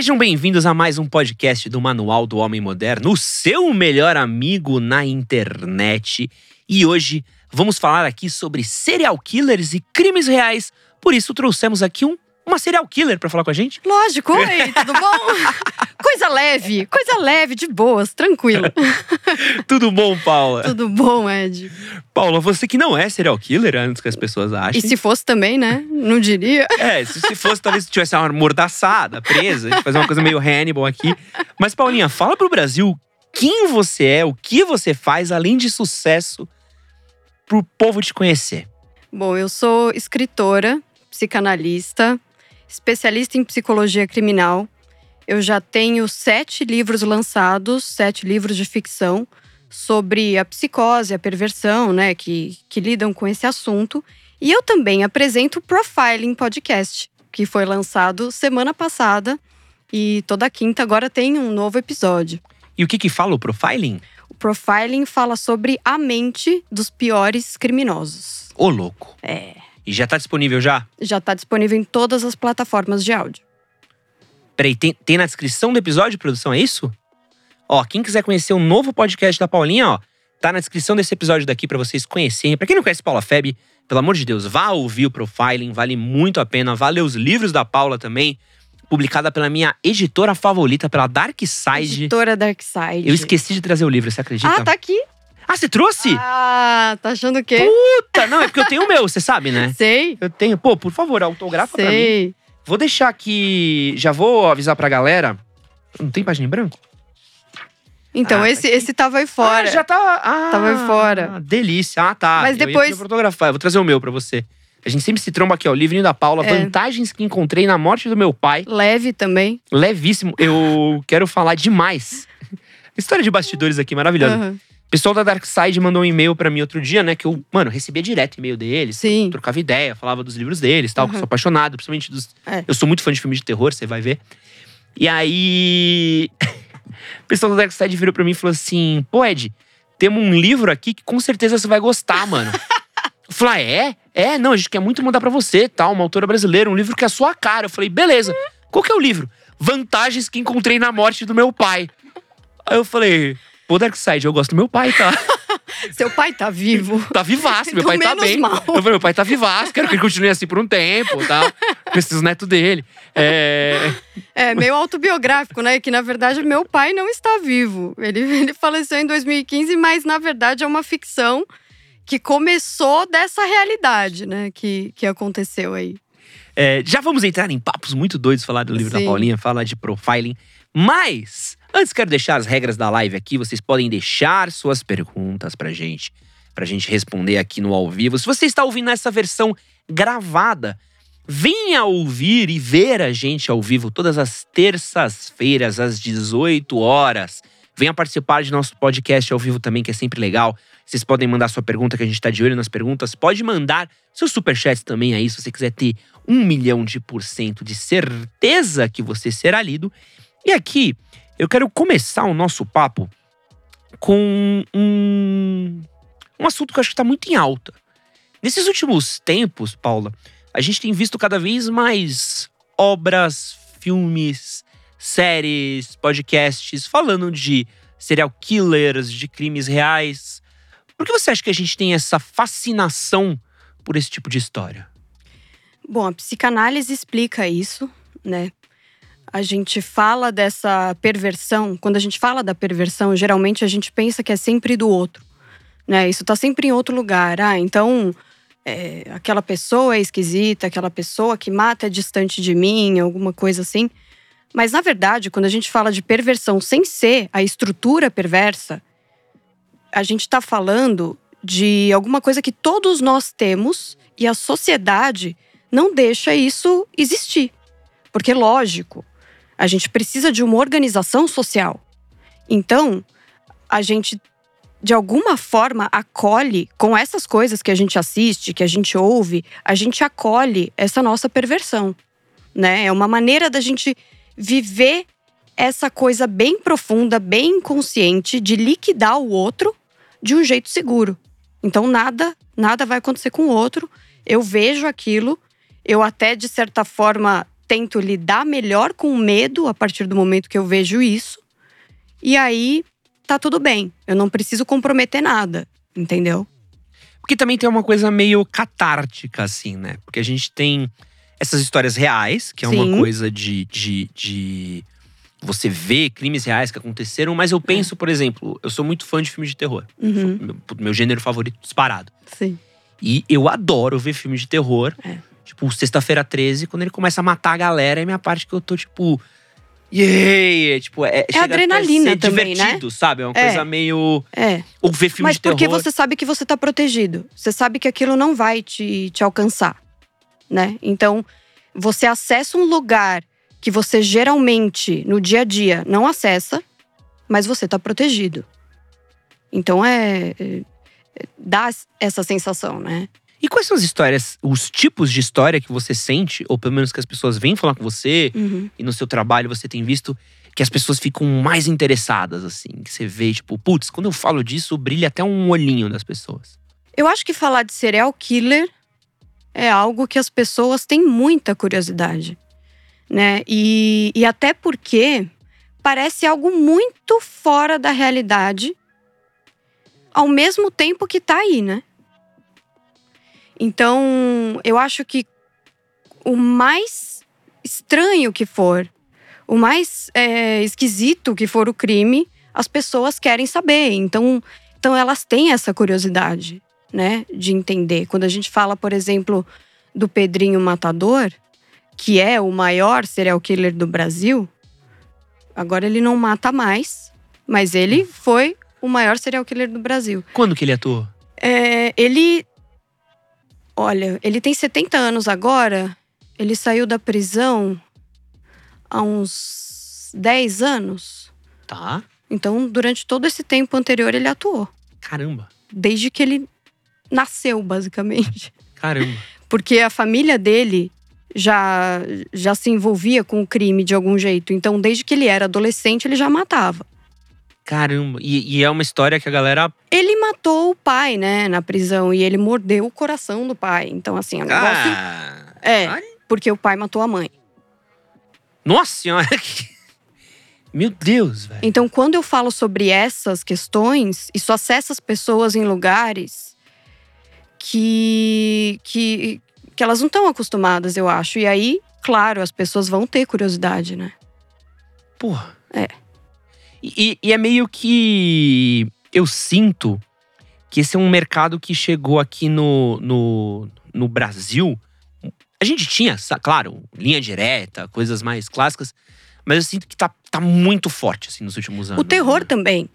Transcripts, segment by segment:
Sejam bem-vindos a mais um podcast do Manual do Homem Moderno, o seu melhor amigo na internet. E hoje vamos falar aqui sobre serial killers e crimes reais. Por isso trouxemos aqui um uma serial killer para falar com a gente. Lógico, oi, tudo bom? coisa leve, coisa leve, de boas, tranquilo. tudo bom, Paula? Tudo bom, Ed. Paula, você que não é serial killer, antes que as pessoas achem. E se fosse também, né? Não diria. É, se, se fosse, talvez tivesse uma mordaçada, presa, fazer uma coisa meio Hannibal aqui. Mas, Paulinha, fala pro Brasil quem você é, o que você faz, além de sucesso, pro povo te conhecer. Bom, eu sou escritora, psicanalista, especialista em psicologia criminal. Eu já tenho sete livros lançados, sete livros de ficção sobre a psicose, a perversão, né, que, que lidam com esse assunto. E eu também apresento o Profiling Podcast, que foi lançado semana passada e toda quinta agora tem um novo episódio. E o que que fala o Profiling? O Profiling fala sobre a mente dos piores criminosos. Ô louco. É. E já tá disponível já? Já tá disponível em todas as plataformas de áudio. Peraí, tem, tem na descrição do episódio, produção, é isso? Ó, quem quiser conhecer o um novo podcast da Paulinha, ó, tá na descrição desse episódio daqui para vocês conhecerem. Pra quem não conhece Paula Feb, pelo amor de Deus, vá ouvir o Profiling, vale muito a pena. Vá ler os livros da Paula também, publicada pela minha editora favorita, pela Dark Side. Editora Dark Side. Eu esqueci de trazer o livro, você acredita? Ah, tá aqui. Ah, você trouxe? Ah, tá achando o quê? Puta, não, é porque eu tenho o meu, você sabe, né? Sei. Eu tenho. Pô, por favor, autografa Sei. pra mim. Vou deixar aqui. Já vou avisar pra galera. Não tem página em branco? Então, Ah, esse, aqui. esse tava aí fora. Ah, já tá. Ah, Tava aí fora. Delícia. Ah, tá. Mas Eu depois- pra fotografar. Eu vou trazer o meu pra você. A gente sempre se tromba aqui, ó. O livrinho da Paula. É. Vantagens que encontrei na morte do meu pai. Leve também. Levíssimo. Eu quero falar demais. História de bastidores aqui, maravilhosa. Aham. O pessoal da Dark Side mandou um e-mail pra mim outro dia, né? Que eu, mano, recebia direto e-mail deles. Sim. trocava ideia, falava dos livros deles, tal, que eu sou apaixonado, principalmente dos. É. Eu sou muito fã de filmes de terror, você vai ver. E aí. o pessoal do Dark Side virou pra mim e falou assim: pô, Ed, temos um livro aqui que com certeza você vai gostar, mano. eu falei, ah, é? É, não, a gente quer muito mandar pra você, tal, uma autora brasileira, um livro que é a sua cara. Eu falei, beleza. Qual que é o livro? Vantagens que encontrei na morte do meu pai. Aí eu falei, pô, Dark Side, eu gosto do meu pai, tá? Seu pai tá vivo. Tá vivaço, meu Do pai tá bem. mal. Eu falei, meu pai tá vivaço, quero que ele continue assim por um tempo, tá? Com esses netos dele. É... É meio autobiográfico, né? Que na verdade meu pai não está vivo. Ele, ele faleceu em 2015, mas na verdade é uma ficção que começou dessa realidade, né? Que, que aconteceu aí. é, já vamos entrar em papos muito doidos, falar do livro da Sim. Paulinha, falar de profiling. Mas, antes quero deixar as regras da live aqui. Vocês podem deixar suas perguntas pra gente, pra gente responder aqui no ao vivo. Se você está ouvindo essa versão gravada, venha ouvir e ver a gente ao vivo todas as terças-feiras, às 18 horas. Venha participar de nosso podcast ao vivo também, que é sempre legal. Vocês podem mandar sua pergunta, que a gente tá de olho nas perguntas. Pode mandar seus superchats também aí, se você quiser ter um milhão de por cento de certeza que você será lido. E aqui, eu quero começar o nosso papo com um, um assunto que eu acho que tá muito em alta. Nesses últimos tempos, Paula, a gente tem visto cada vez mais obras, filmes, séries, podcasts falando de serial killers, de crimes reais. Por que você acha que a gente tem essa fascinação por esse tipo de história? Bom, a psicanálise explica isso, né? A gente fala dessa perversão, quando a gente fala da perversão, geralmente a gente pensa que é sempre do outro, né? Isso tá sempre em outro lugar. Ah, então é, aquela pessoa é esquisita, aquela pessoa que mata é distante de mim, alguma coisa assim. Mas na verdade, quando a gente fala de perversão sem ser a estrutura perversa, a gente está falando de alguma coisa que todos nós temos e a sociedade não deixa isso existir. Porque, lógico, a gente precisa de uma organização social. Então, a gente, de alguma forma, acolhe com essas coisas que a gente assiste, que a gente ouve, a gente acolhe essa nossa perversão. Né? É uma maneira da gente viver essa coisa bem profunda, bem inconsciente de liquidar o outro de um jeito seguro. Então nada, nada vai acontecer com o outro. Eu vejo aquilo, eu até de certa forma tento lidar melhor com o medo a partir do momento que eu vejo isso. E aí tá tudo bem. Eu não preciso comprometer nada, entendeu? Porque também tem uma coisa meio catártica, assim, né? Porque a gente tem essas histórias reais, que é uma Sim. coisa de, de, de você ver crimes reais que aconteceram, mas eu penso, por exemplo, eu sou muito fã de filmes de terror. Uhum, Meu, meu gênero favorito disparado. sim. E eu adoro ver filmes de terror. É. Tipo, Sexta-feira 13, quando ele começa a matar a galera, é minha parte que eu tô, tipo. É, tipo, é, até adrenalina também, né? divertido, sabe? É uma É. coisa meio. É. Ou ver filme Mas de terror. porque você sabe que você tá protegido. Você sabe que aquilo não vai te, te alcançar, né? Então, você acessa um lugar que você geralmente, no dia a dia, não acessa, mas você tá protegido. Então, é… é- dá essa sensação, né? E quais são as histórias, os tipos de história que você sente, ou pelo menos que as pessoas vêm falar com você, Uhum. e no seu trabalho você tem visto que as pessoas ficam mais interessadas, assim? Que você vê, tipo, putz, quando eu falo disso, brilha até um olhinho das pessoas. Eu acho que falar de serial killer é algo que as pessoas têm muita curiosidade, né? E, e até porque parece algo muito fora da realidade, ao mesmo tempo que tá aí, né? Então, eu acho que o mais estranho que for, o mais é, esquisito que for o crime, as pessoas querem saber. Então, então elas têm essa curiosidade né, de entender. Quando a gente fala, por exemplo, do Pedrinho Matador, que é o maior serial killer do Brasil, agora ele não mata mais, mas ele foi o maior serial killer do Brasil. Quando que ele atuou? É, ele. Olha, ele tem 70 anos agora, ele saiu da prisão há uns 10 anos. Tá. Então, durante todo esse tempo anterior, ele atuou. Caramba. Desde que ele nasceu, basicamente. Caramba. Porque a família dele já, já se envolvia com o crime de algum jeito. Então, desde que ele era adolescente, ele já matava. Caramba. E, e é uma história que a galera. Ele matou o pai, né, na prisão. E ele mordeu o coração do pai. Então, assim, é um negócio. Ah, É, ai, porque o pai matou a mãe. Nossa senhora. Meu Deus, velho. Então, quando eu falo sobre essas questões, isso acessa as pessoas em lugares que, que, que elas não estão acostumadas, eu acho. E aí, claro, as pessoas vão ter curiosidade, né? Porra. É. E, e é meio que. Eu sinto que esse é um mercado que chegou aqui no, no, no Brasil. A gente tinha, claro, linha direta, coisas mais clássicas, mas eu sinto que tá, tá muito forte assim, nos últimos anos. O terror né? também.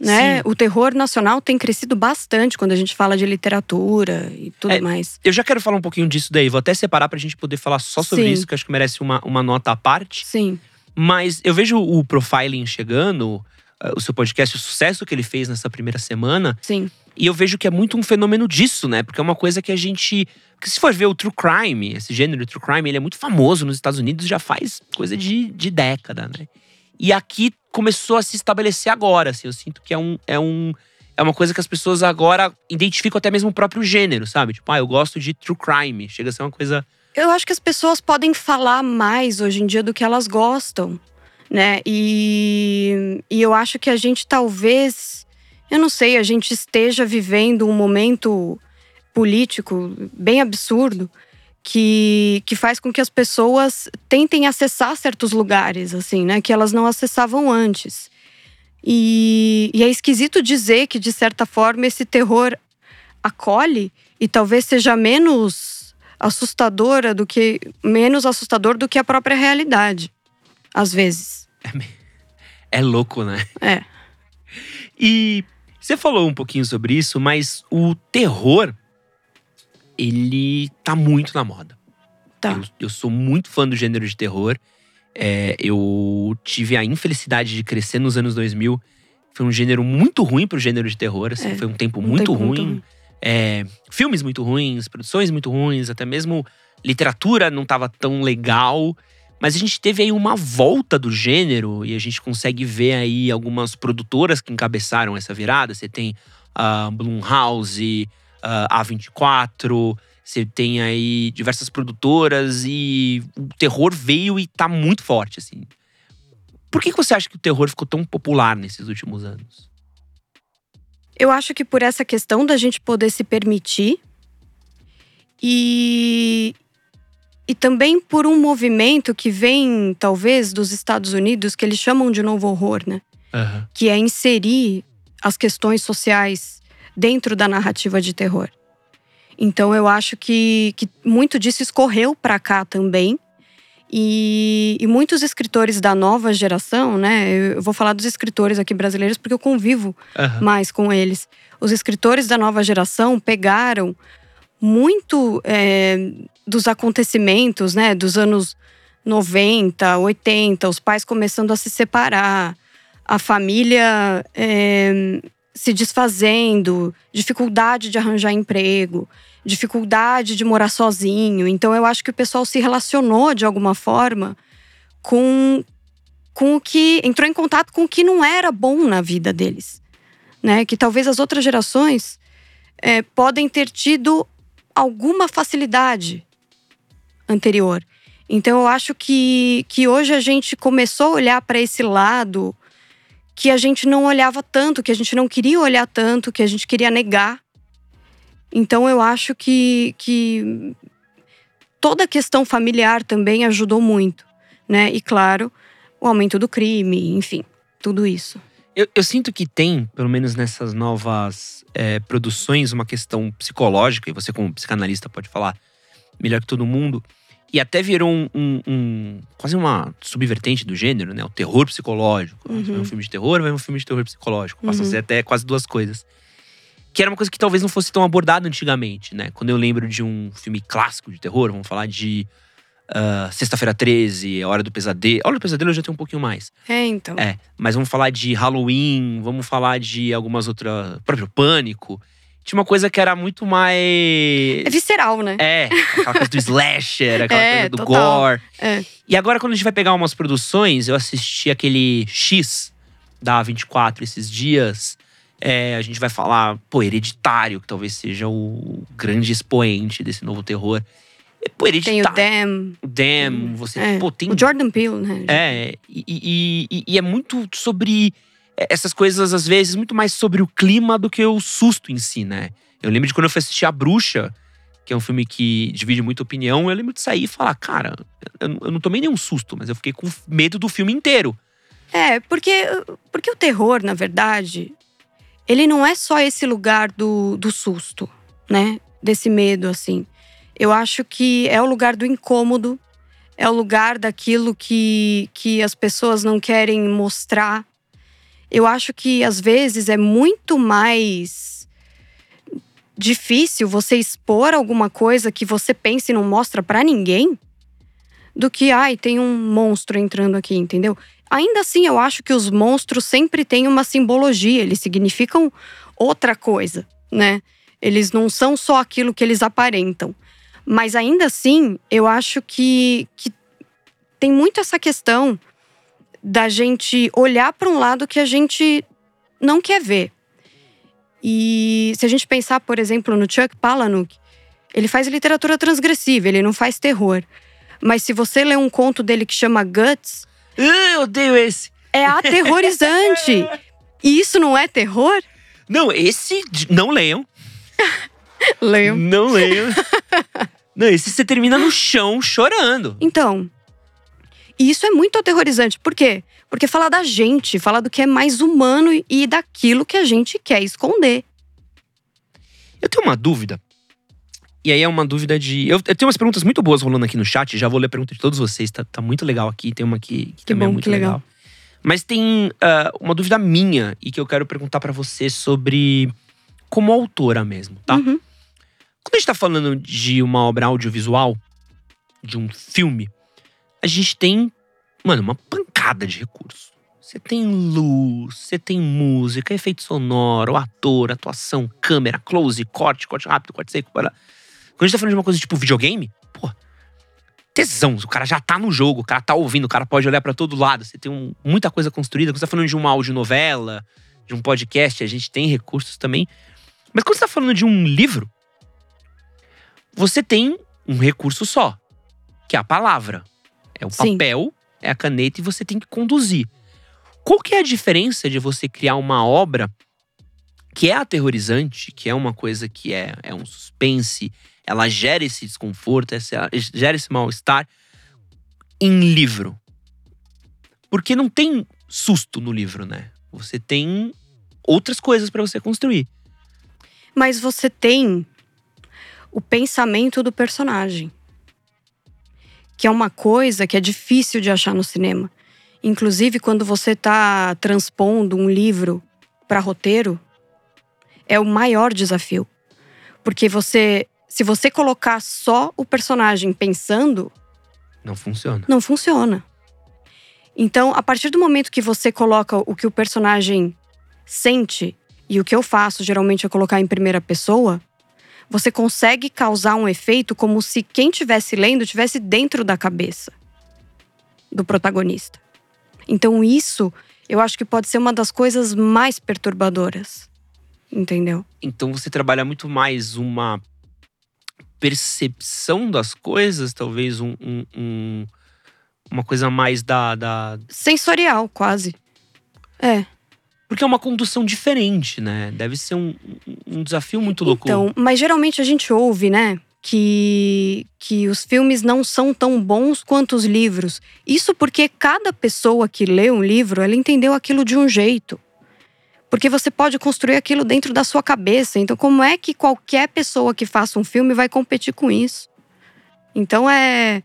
Né? Sim. O terror nacional tem crescido bastante quando a gente fala de literatura e tudo É, mais. Eu já quero falar um pouquinho disso daí, vou até separar pra gente poder falar só sobre Sim. isso, que acho que merece uma, uma nota à parte. Sim, Mas eu vejo o profiling chegando, eh, o seu podcast, o sucesso que ele fez nessa primeira semana, sim. e eu vejo que é muito um fenômeno disso, né? Porque é uma coisa que a gente. Porque se for ver o true crime, esse gênero true crime, ele é muito famoso nos Estados Unidos já faz coisa de, de década, né? E aqui começou a se estabelecer agora, assim. Eu sinto que é um. É um é uma coisa que as pessoas agora identificam até mesmo o próprio gênero, sabe? Tipo, ah, eu gosto de true crime. Chega a ser uma coisa. Eu acho que as pessoas podem falar mais hoje em dia do que elas gostam, né? E, e eu acho que a gente talvez, eu não sei, a gente esteja vivendo um momento político bem absurdo que, que faz com que as pessoas tentem acessar certos lugares, assim, né? Que elas não acessavam antes. E, e é esquisito dizer que, de certa forma, esse terror acolhe e talvez seja menos assustadora do que menos assustador do que a própria realidade, às vezes. É louco, né? É. E você falou um pouquinho sobre isso, mas o terror, ele tá muito na moda. Tá. Eu, eu sou muito fã do gênero de terror. É, eu tive a infelicidade de crescer nos anos 2000. Foi um gênero muito ruim pro gênero de terror, assim. É, foi um tempo Um muito tempo ruim. É, filmes muito ruins, produções muito ruins, até mesmo literatura não tava tão legal. Mas a gente teve aí uma volta do gênero e a gente consegue ver aí algumas produtoras que encabeçaram essa virada. Você tem a Blumhouse, a A24, Você tem aí diversas produtoras e o terror veio e tá muito forte, assim. Por que, que você acha que o terror ficou tão popular nesses últimos anos? Eu acho que por essa questão da gente poder se permitir e, e também por um movimento que vem, talvez, dos Estados Unidos, que eles chamam de novo horror, né? Uhum. Que é inserir as questões sociais dentro da narrativa de terror. Então eu acho que, que muito disso escorreu para cá também. E, e, muitos escritores da nova geração, né? Eu vou falar dos escritores aqui brasileiros porque eu convivo Uhum. mais com eles. Os escritores da nova geração pegaram muito é, dos acontecimentos, né? Dos anos 90, 80, os pais começando a se separar, a família é, se desfazendo, dificuldade de arranjar emprego, dificuldade de morar sozinho. Então eu acho que o pessoal se relacionou de alguma forma com, com o que. entrou em contato com o que não era bom na vida deles. Né? Que talvez as outras gerações é, podem ter tido alguma facilidade anterior. Então eu acho que, que hoje a gente começou a olhar para esse lado que a gente não olhava tanto, que a gente não queria olhar tanto, que a gente queria negar. Então eu acho que, que toda a questão familiar também ajudou muito, né? E claro, o aumento do crime, enfim, tudo isso. Eu, eu sinto que tem, pelo menos nessas novas é, produções, uma questão psicológica, e você, como psicanalista, pode falar melhor que todo mundo. E até virou um, um- um- quase uma subvertente do gênero, né? O terror psicológico. Uhum. Vai um filme de terror, vai um filme de terror psicológico. Passa a Uhum. ser até quase duas coisas. Que era uma coisa que talvez não fosse tão abordada antigamente, né? Quando eu lembro de um filme clássico de terror, vamos falar de ah, Sexta-feira 13, A Hora do Pesadelo. A Hora do Pesadelo eu já tenho um pouquinho mais. É, então. É, mas vamos falar de Halloween, vamos falar de algumas outras. próprio Pânico. Tinha uma coisa que era muito mais. É visceral, né? É, aquela coisa do slasher, aquela É, coisa do total. gore. É. E agora, quando a gente vai pegar umas produções, eu assisti aquele X da 24 esses dias. É, a gente vai falar, pô, Hereditário, que talvez seja o grande expoente desse novo terror. É, Pô, Tem o Hereditário. Dam, Damn, você. é, Pô, tem o Jordan Peele, né? é, e, e- e- é muito sobre essas coisas, às vezes, muito mais sobre o clima do que o susto em si, né? Eu lembro de quando eu fui assistir A Bruxa, que é um filme que divide muita opinião, eu lembro de sair e falar, cara, eu, não- eu não tomei nenhum susto, mas eu fiquei com medo do filme inteiro. É, porque, porque o terror, na verdade, ele não é só esse lugar do, do susto, né? Desse medo, assim. Eu acho que é o lugar do incômodo, é o lugar daquilo que, que as pessoas não querem mostrar. Eu acho que, às vezes, é muito mais difícil você expor alguma coisa que você pensa e não mostra pra ninguém do que, ai, tem um monstro entrando aqui, entendeu? Ainda assim, eu acho que os monstros sempre têm uma simbologia, eles significam outra coisa, né? Eles não são só aquilo que eles aparentam. Mas ainda assim, eu acho que, que tem muito essa questão da gente olhar para um lado que a gente não quer ver. E se a gente pensar, por exemplo, no Chuck Palahniuk, ele faz literatura transgressiva, ele não faz terror. Mas se você ler um conto dele que chama Guts, eu odeio esse. é aterrorizante. E isso não é terror? Não, esse. Não leiam. Leio. Não leiam. não, esse você termina no chão chorando. Então, e isso é muito aterrorizante. Por quê? Porque fala da gente, fala do que é mais humano e daquilo que a gente quer esconder. Eu tenho uma dúvida. E aí é uma dúvida de. Eu, eu tenho umas perguntas muito boas rolando aqui no chat. Já vou ler a pergunta de todos vocês. Tá, tá muito legal aqui. Tem uma aqui que, também é bom, muito que legal. Mas tem ah, uma dúvida minha e que eu quero perguntar pra você sobre como autora mesmo, tá? Uhum. Quando a gente tá falando de uma obra audiovisual, de um filme, a gente tem, mano, uma pancada de recursos. Você tem luz, você tem música, efeito sonoro, ator, atuação, câmera, close, corte, corte rápido, corte seco. Para... Quando a gente tá falando de uma coisa tipo videogame, pô, tesão. O cara já tá no jogo, o cara tá ouvindo, o cara pode olhar pra todo lado. Você tem um- muita coisa construída. Quando você tá falando de uma audionovela, de um podcast, a gente tem recursos também. Mas quando você tá falando de um livro, você tem um recurso só, que é a palavra. É o Sim. papel, é a caneta e você tem que conduzir. Qual que é a diferença de você criar uma obra que é aterrorizante, que é uma coisa que é, é um suspense, ela gera esse desconforto, essa, gera esse mal-estar em livro? Porque não tem susto no livro, né? Você tem outras coisas para você construir. Mas você tem o pensamento do personagem, que é uma coisa que é difícil de achar no cinema. Inclusive, quando você está transpondo um livro para roteiro, é o maior desafio. Porque você, se você colocar só o personagem pensando, Não funciona. não funciona. Então, a partir do momento que você coloca o que o personagem sente, e o que eu faço geralmente é colocar em primeira pessoa, você consegue causar um efeito como se quem estivesse lendo estivesse dentro da cabeça do protagonista. Então, isso eu acho que pode ser uma das coisas mais perturbadoras. Entendeu? Então você trabalha muito mais uma percepção das coisas, talvez um, um- um- uma coisa mais da, da. Sensorial, quase. É. Porque é uma condução diferente, né? Deve ser um, um desafio muito louco. Então, mas geralmente a gente ouve, né, que, que os filmes não são tão bons quanto os livros. Isso porque cada pessoa que lê um livro, ela entendeu aquilo de um jeito. Porque você pode construir aquilo dentro da sua cabeça. Então, como é que qualquer pessoa que faça um filme vai competir com isso? Então, é,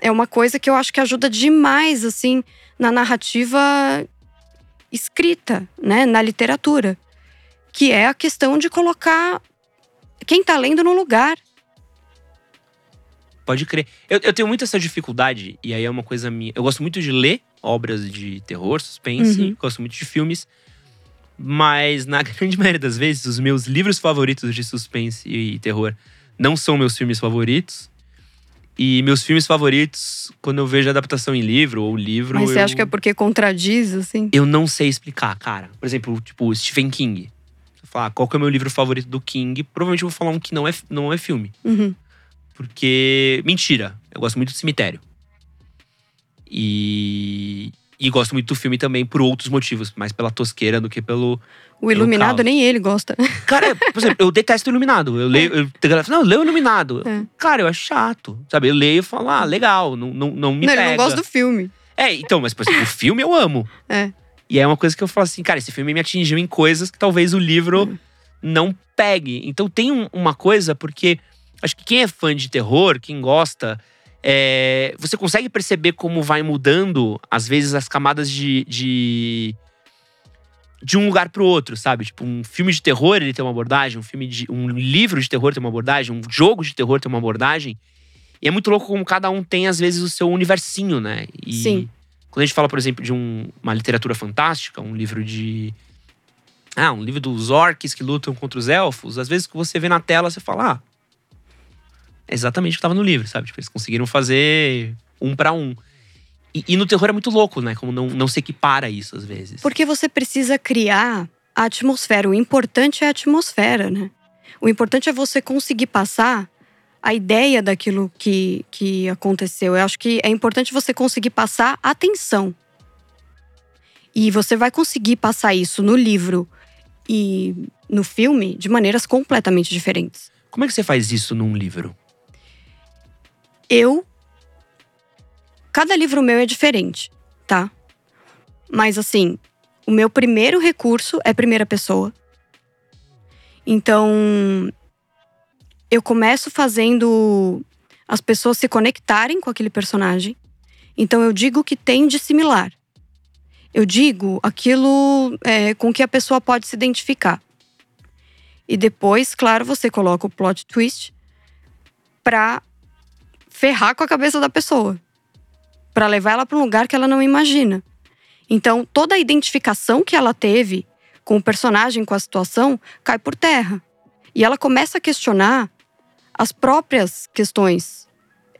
é uma coisa que eu acho que ajuda demais, assim, na narrativa escrita, né, na literatura que é a questão de colocar quem tá lendo no lugar. Pode crer. Eu, eu tenho muito essa dificuldade, e aí é uma coisa minha. Eu gosto muito de ler obras de terror, suspense, Uhum. gosto muito de filmes. Mas na grande maioria das vezes, os meus livros favoritos de suspense e terror não são meus filmes favoritos. E meus filmes favoritos, quando eu vejo adaptação em livro ou livro. Mas você eu, acha que é porque contradiz, assim? eu não sei explicar, cara. Por exemplo, tipo, Stephen King. Se eu falar qual que é o meu livro favorito do King, provavelmente eu vou falar um que não é, não é filme. Uhum. Porque. Mentira. Eu gosto muito do cemitério. E. E gosto muito do filme também por outros motivos, mais pela tosqueira do que pelo. O Iluminado nem ele gosta. Cara, por exemplo, eu detesto o Iluminado. Eu leio. Eu, não, eu leio o Iluminado. É. Cara, eu acho chato. Sabe? Eu leio e falo, ah, legal, não, não, não me não, pega. ele não gosta do filme. É, então, mas, por exemplo, o filme eu amo. É. E é uma coisa que eu falo assim, cara, esse filme me atingiu em coisas que talvez o livro Hum. não pegue. Então tem um- uma coisa, porque acho que quem é fã de terror, quem gosta, é, você consegue perceber como vai mudando, às vezes, as camadas de. de de um lugar pro outro, sabe? Tipo, um filme de terror ele tem uma abordagem, um filme de. um livro de terror tem uma abordagem, um jogo de terror tem uma abordagem. E é muito louco como cada um tem, às vezes, o seu universinho, né? E Sim. quando a gente fala, por exemplo, de um- uma literatura fantástica, um livro de. Ah, um livro dos orcs que lutam contra os elfos, às vezes que você vê na tela, você fala, ah. É exatamente o que estava no livro, sabe? Tipo, eles conseguiram fazer um para um. E, e no terror é muito louco, né? Como não, não se equipara isso às vezes. Porque você precisa criar a atmosfera. O importante é a atmosfera, né? O importante é você conseguir passar a ideia daquilo que, que aconteceu. Eu acho que é importante você conseguir passar a atenção. E você vai conseguir passar isso no livro e no filme de maneiras completamente diferentes. Como é que você faz isso num livro? Eu. Cada livro meu é diferente, tá? Mas assim, o meu primeiro recurso é primeira pessoa. Então, eu começo fazendo as pessoas se conectarem com aquele personagem. Então, eu digo o que tem de similar. Eu digo aquilo é, com que a pessoa pode se identificar. E depois, claro, você coloca o plot twist pra ferrar com a cabeça da pessoa, Pra levar ela para um lugar que ela não imagina. Então, toda a identificação que ela teve com o personagem, com a situação, cai por terra. E ela começa a questionar as próprias questões.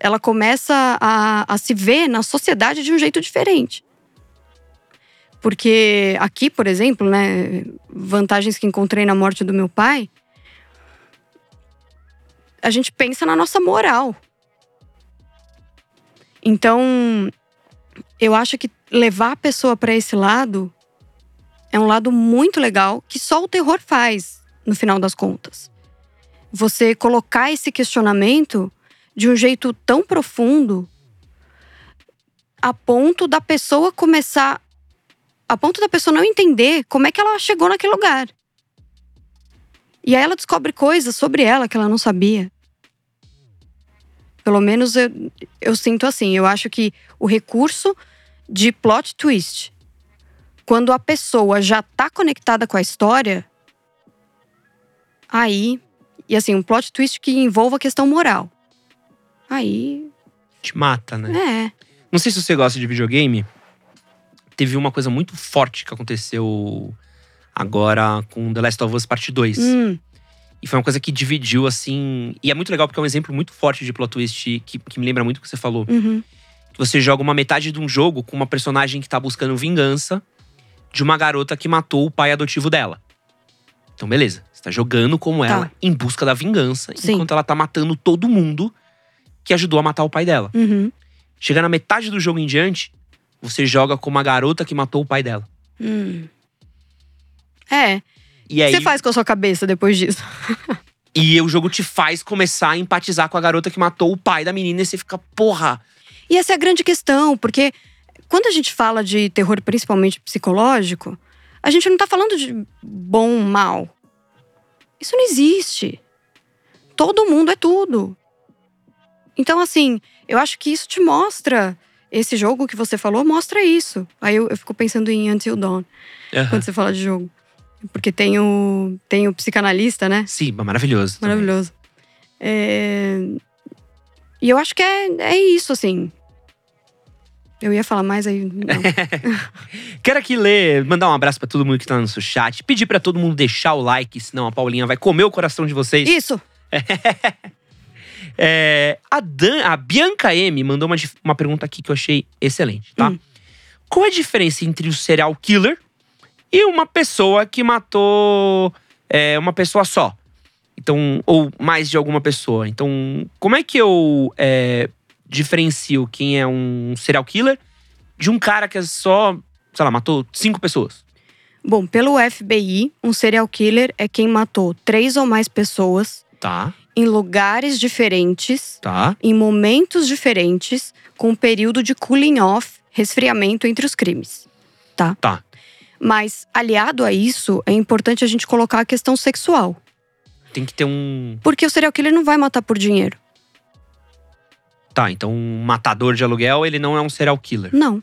Ela começa a, a se ver na sociedade de um jeito diferente. Porque aqui, por exemplo, né, vantagens que encontrei na morte do meu pai, a gente pensa na nossa moral. Então, eu acho que levar a pessoa para esse lado é um lado muito legal que só o terror faz, no final das contas. Você colocar esse questionamento de um jeito tão profundo a ponto da pessoa começar a ponto da pessoa não entender como é que ela chegou naquele lugar. E aí ela descobre coisas sobre ela que ela não sabia. Pelo menos eu, eu sinto assim. Eu acho que o recurso de plot twist, quando a pessoa já tá conectada com a história, aí. E assim, um plot twist que envolva a questão moral. Aí. Te mata, né? É. Não sei se você gosta de videogame. Teve uma coisa muito forte que aconteceu agora com The Last of Us Parte 2. Hum, E foi uma coisa que dividiu, assim. E é muito legal porque é um exemplo muito forte de plot twist que, que me lembra muito o que você falou. uhum, você joga uma metade de um jogo com uma personagem que tá buscando vingança de uma garota que matou o pai adotivo dela. Então, beleza. Você tá jogando como Tá. ela em busca da vingança, Sim. enquanto ela tá matando todo mundo que ajudou a matar o pai dela. uhum, Chega na metade do jogo em diante, você joga como a garota que matou o pai dela. hum. É. E O aí, que você faz com a sua cabeça depois disso? e o jogo te faz começar a empatizar com a garota que matou o pai da menina e você fica, porra, E essa é a grande questão, porque quando a gente fala de terror, principalmente psicológico, a gente não tá falando de bom, mal. Isso não existe. Todo mundo é tudo. Então, assim, eu acho que isso te mostra. Esse jogo que você falou mostra isso. Aí eu, eu fico pensando em Until Dawn, quando você fala de jogo. Porque tem o, tem o psicanalista, né? Sim, maravilhoso. Maravilhoso. É, E eu acho que é, é isso, assim. Eu ia falar mais aí. Não. Quero aqui ler, mandar um abraço pra todo mundo que tá no nosso chat. Pedir pra todo mundo deixar o like, senão a Paulinha vai comer o coração de vocês. isso! É, a, Dan, a Bianca M mandou uma, uma pergunta aqui que eu achei excelente, tá? Hum. Qual é a diferença entre o serial killer e uma pessoa que matou é, uma pessoa só? Então, ou mais de alguma pessoa. Então, como é que eu é, diferencio quem é um serial killer de um cara que é só, sei lá, matou cinco pessoas? Bom, pelo FBI, um serial killer é quem matou três ou mais pessoas Tá, em lugares diferentes, tá. em momentos diferentes, com um período de cooling off, resfriamento entre os crimes. Tá? Tá. Mas, aliado a isso, é importante a gente colocar a questão sexual. Tem que ter um. Porque o serial killer não vai matar por dinheiro. Tá, então um matador de aluguel, ele não é um serial killer. Não.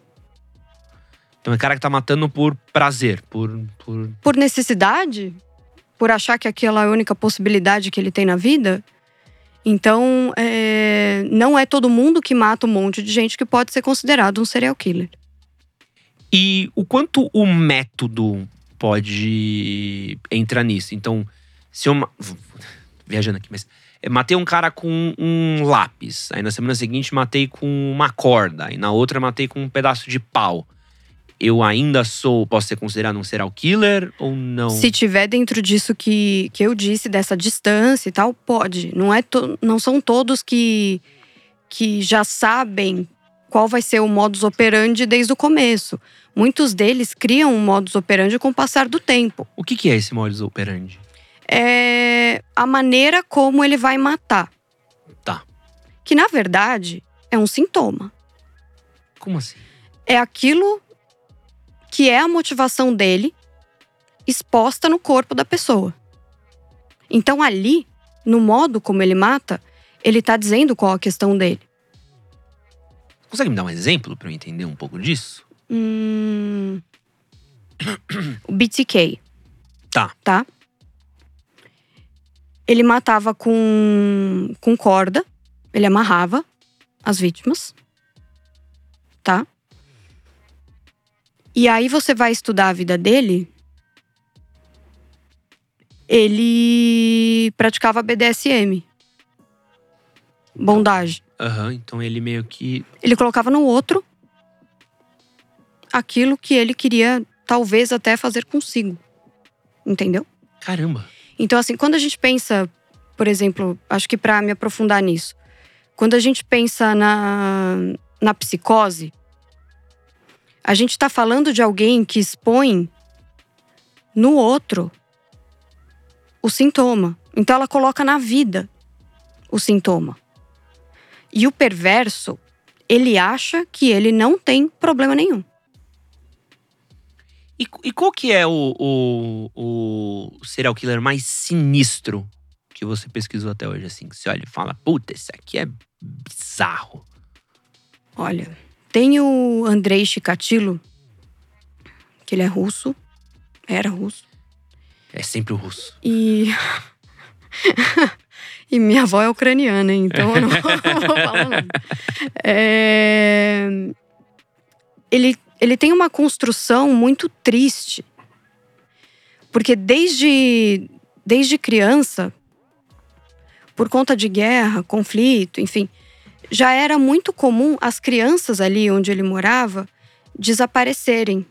Então é um cara que tá matando por prazer, por. por... por necessidade, por achar que aquela é a única possibilidade que ele tem na vida. Então, é, não é todo mundo que mata um monte de gente que pode ser considerado um serial killer. E o quanto o método pode entrar nisso? Então, se eu. Viajando aqui, mas. é, Matei um cara com um lápis. Aí na semana seguinte matei com uma corda. E na outra matei com um pedaço de pau. Eu ainda sou. Posso ser considerado um serial killer ou não? Se tiver dentro disso que, que eu disse, dessa distância e tal, pode. Não, é to- não são todos que, que já sabem qual vai ser o modus operandi desde o começo. Muitos deles criam um modus operandi com o passar do tempo. O que, que é esse modus operandi? é a maneira como ele vai matar. Tá. Que na verdade é um sintoma. Como assim? É aquilo que é a motivação dele exposta no corpo da pessoa. Então ali, no modo como ele mata, ele tá dizendo qual a questão dele. Consegue me dar um exemplo pra eu entender um pouco disso? Hum... O BTK. Tá. Tá? Ele matava com, com corda, ele amarrava as vítimas. Tá? E aí você vai estudar a vida dele. Ele praticava BDSM. Bondagem. Aham, então ele meio que. Ele colocava no outro aquilo que ele queria, talvez até fazer consigo. Entendeu? Caramba. Então, assim, quando a gente pensa por exemplo, acho que para me aprofundar nisso, quando a gente pensa na, na psicose, a gente está falando de alguém que expõe no outro o sintoma. Então ela coloca na vida o sintoma. E o perverso, ele acha que ele não tem problema nenhum. E, e qual que é o, o, o serial killer mais sinistro que você pesquisou até hoje, assim? Que você olha e fala, puta, esse aqui é bizarro. Olha, tem o Andrei Chikatilo, que ele é russo, era russo. É sempre o russo. E. e minha avó é ucraniana, então eu não, vou falar nada. É... Ele, ele tem uma construção muito triste. Porque desde, desde criança, por conta de guerra, conflito, enfim, já era muito comum as crianças ali onde ele morava desaparecerem.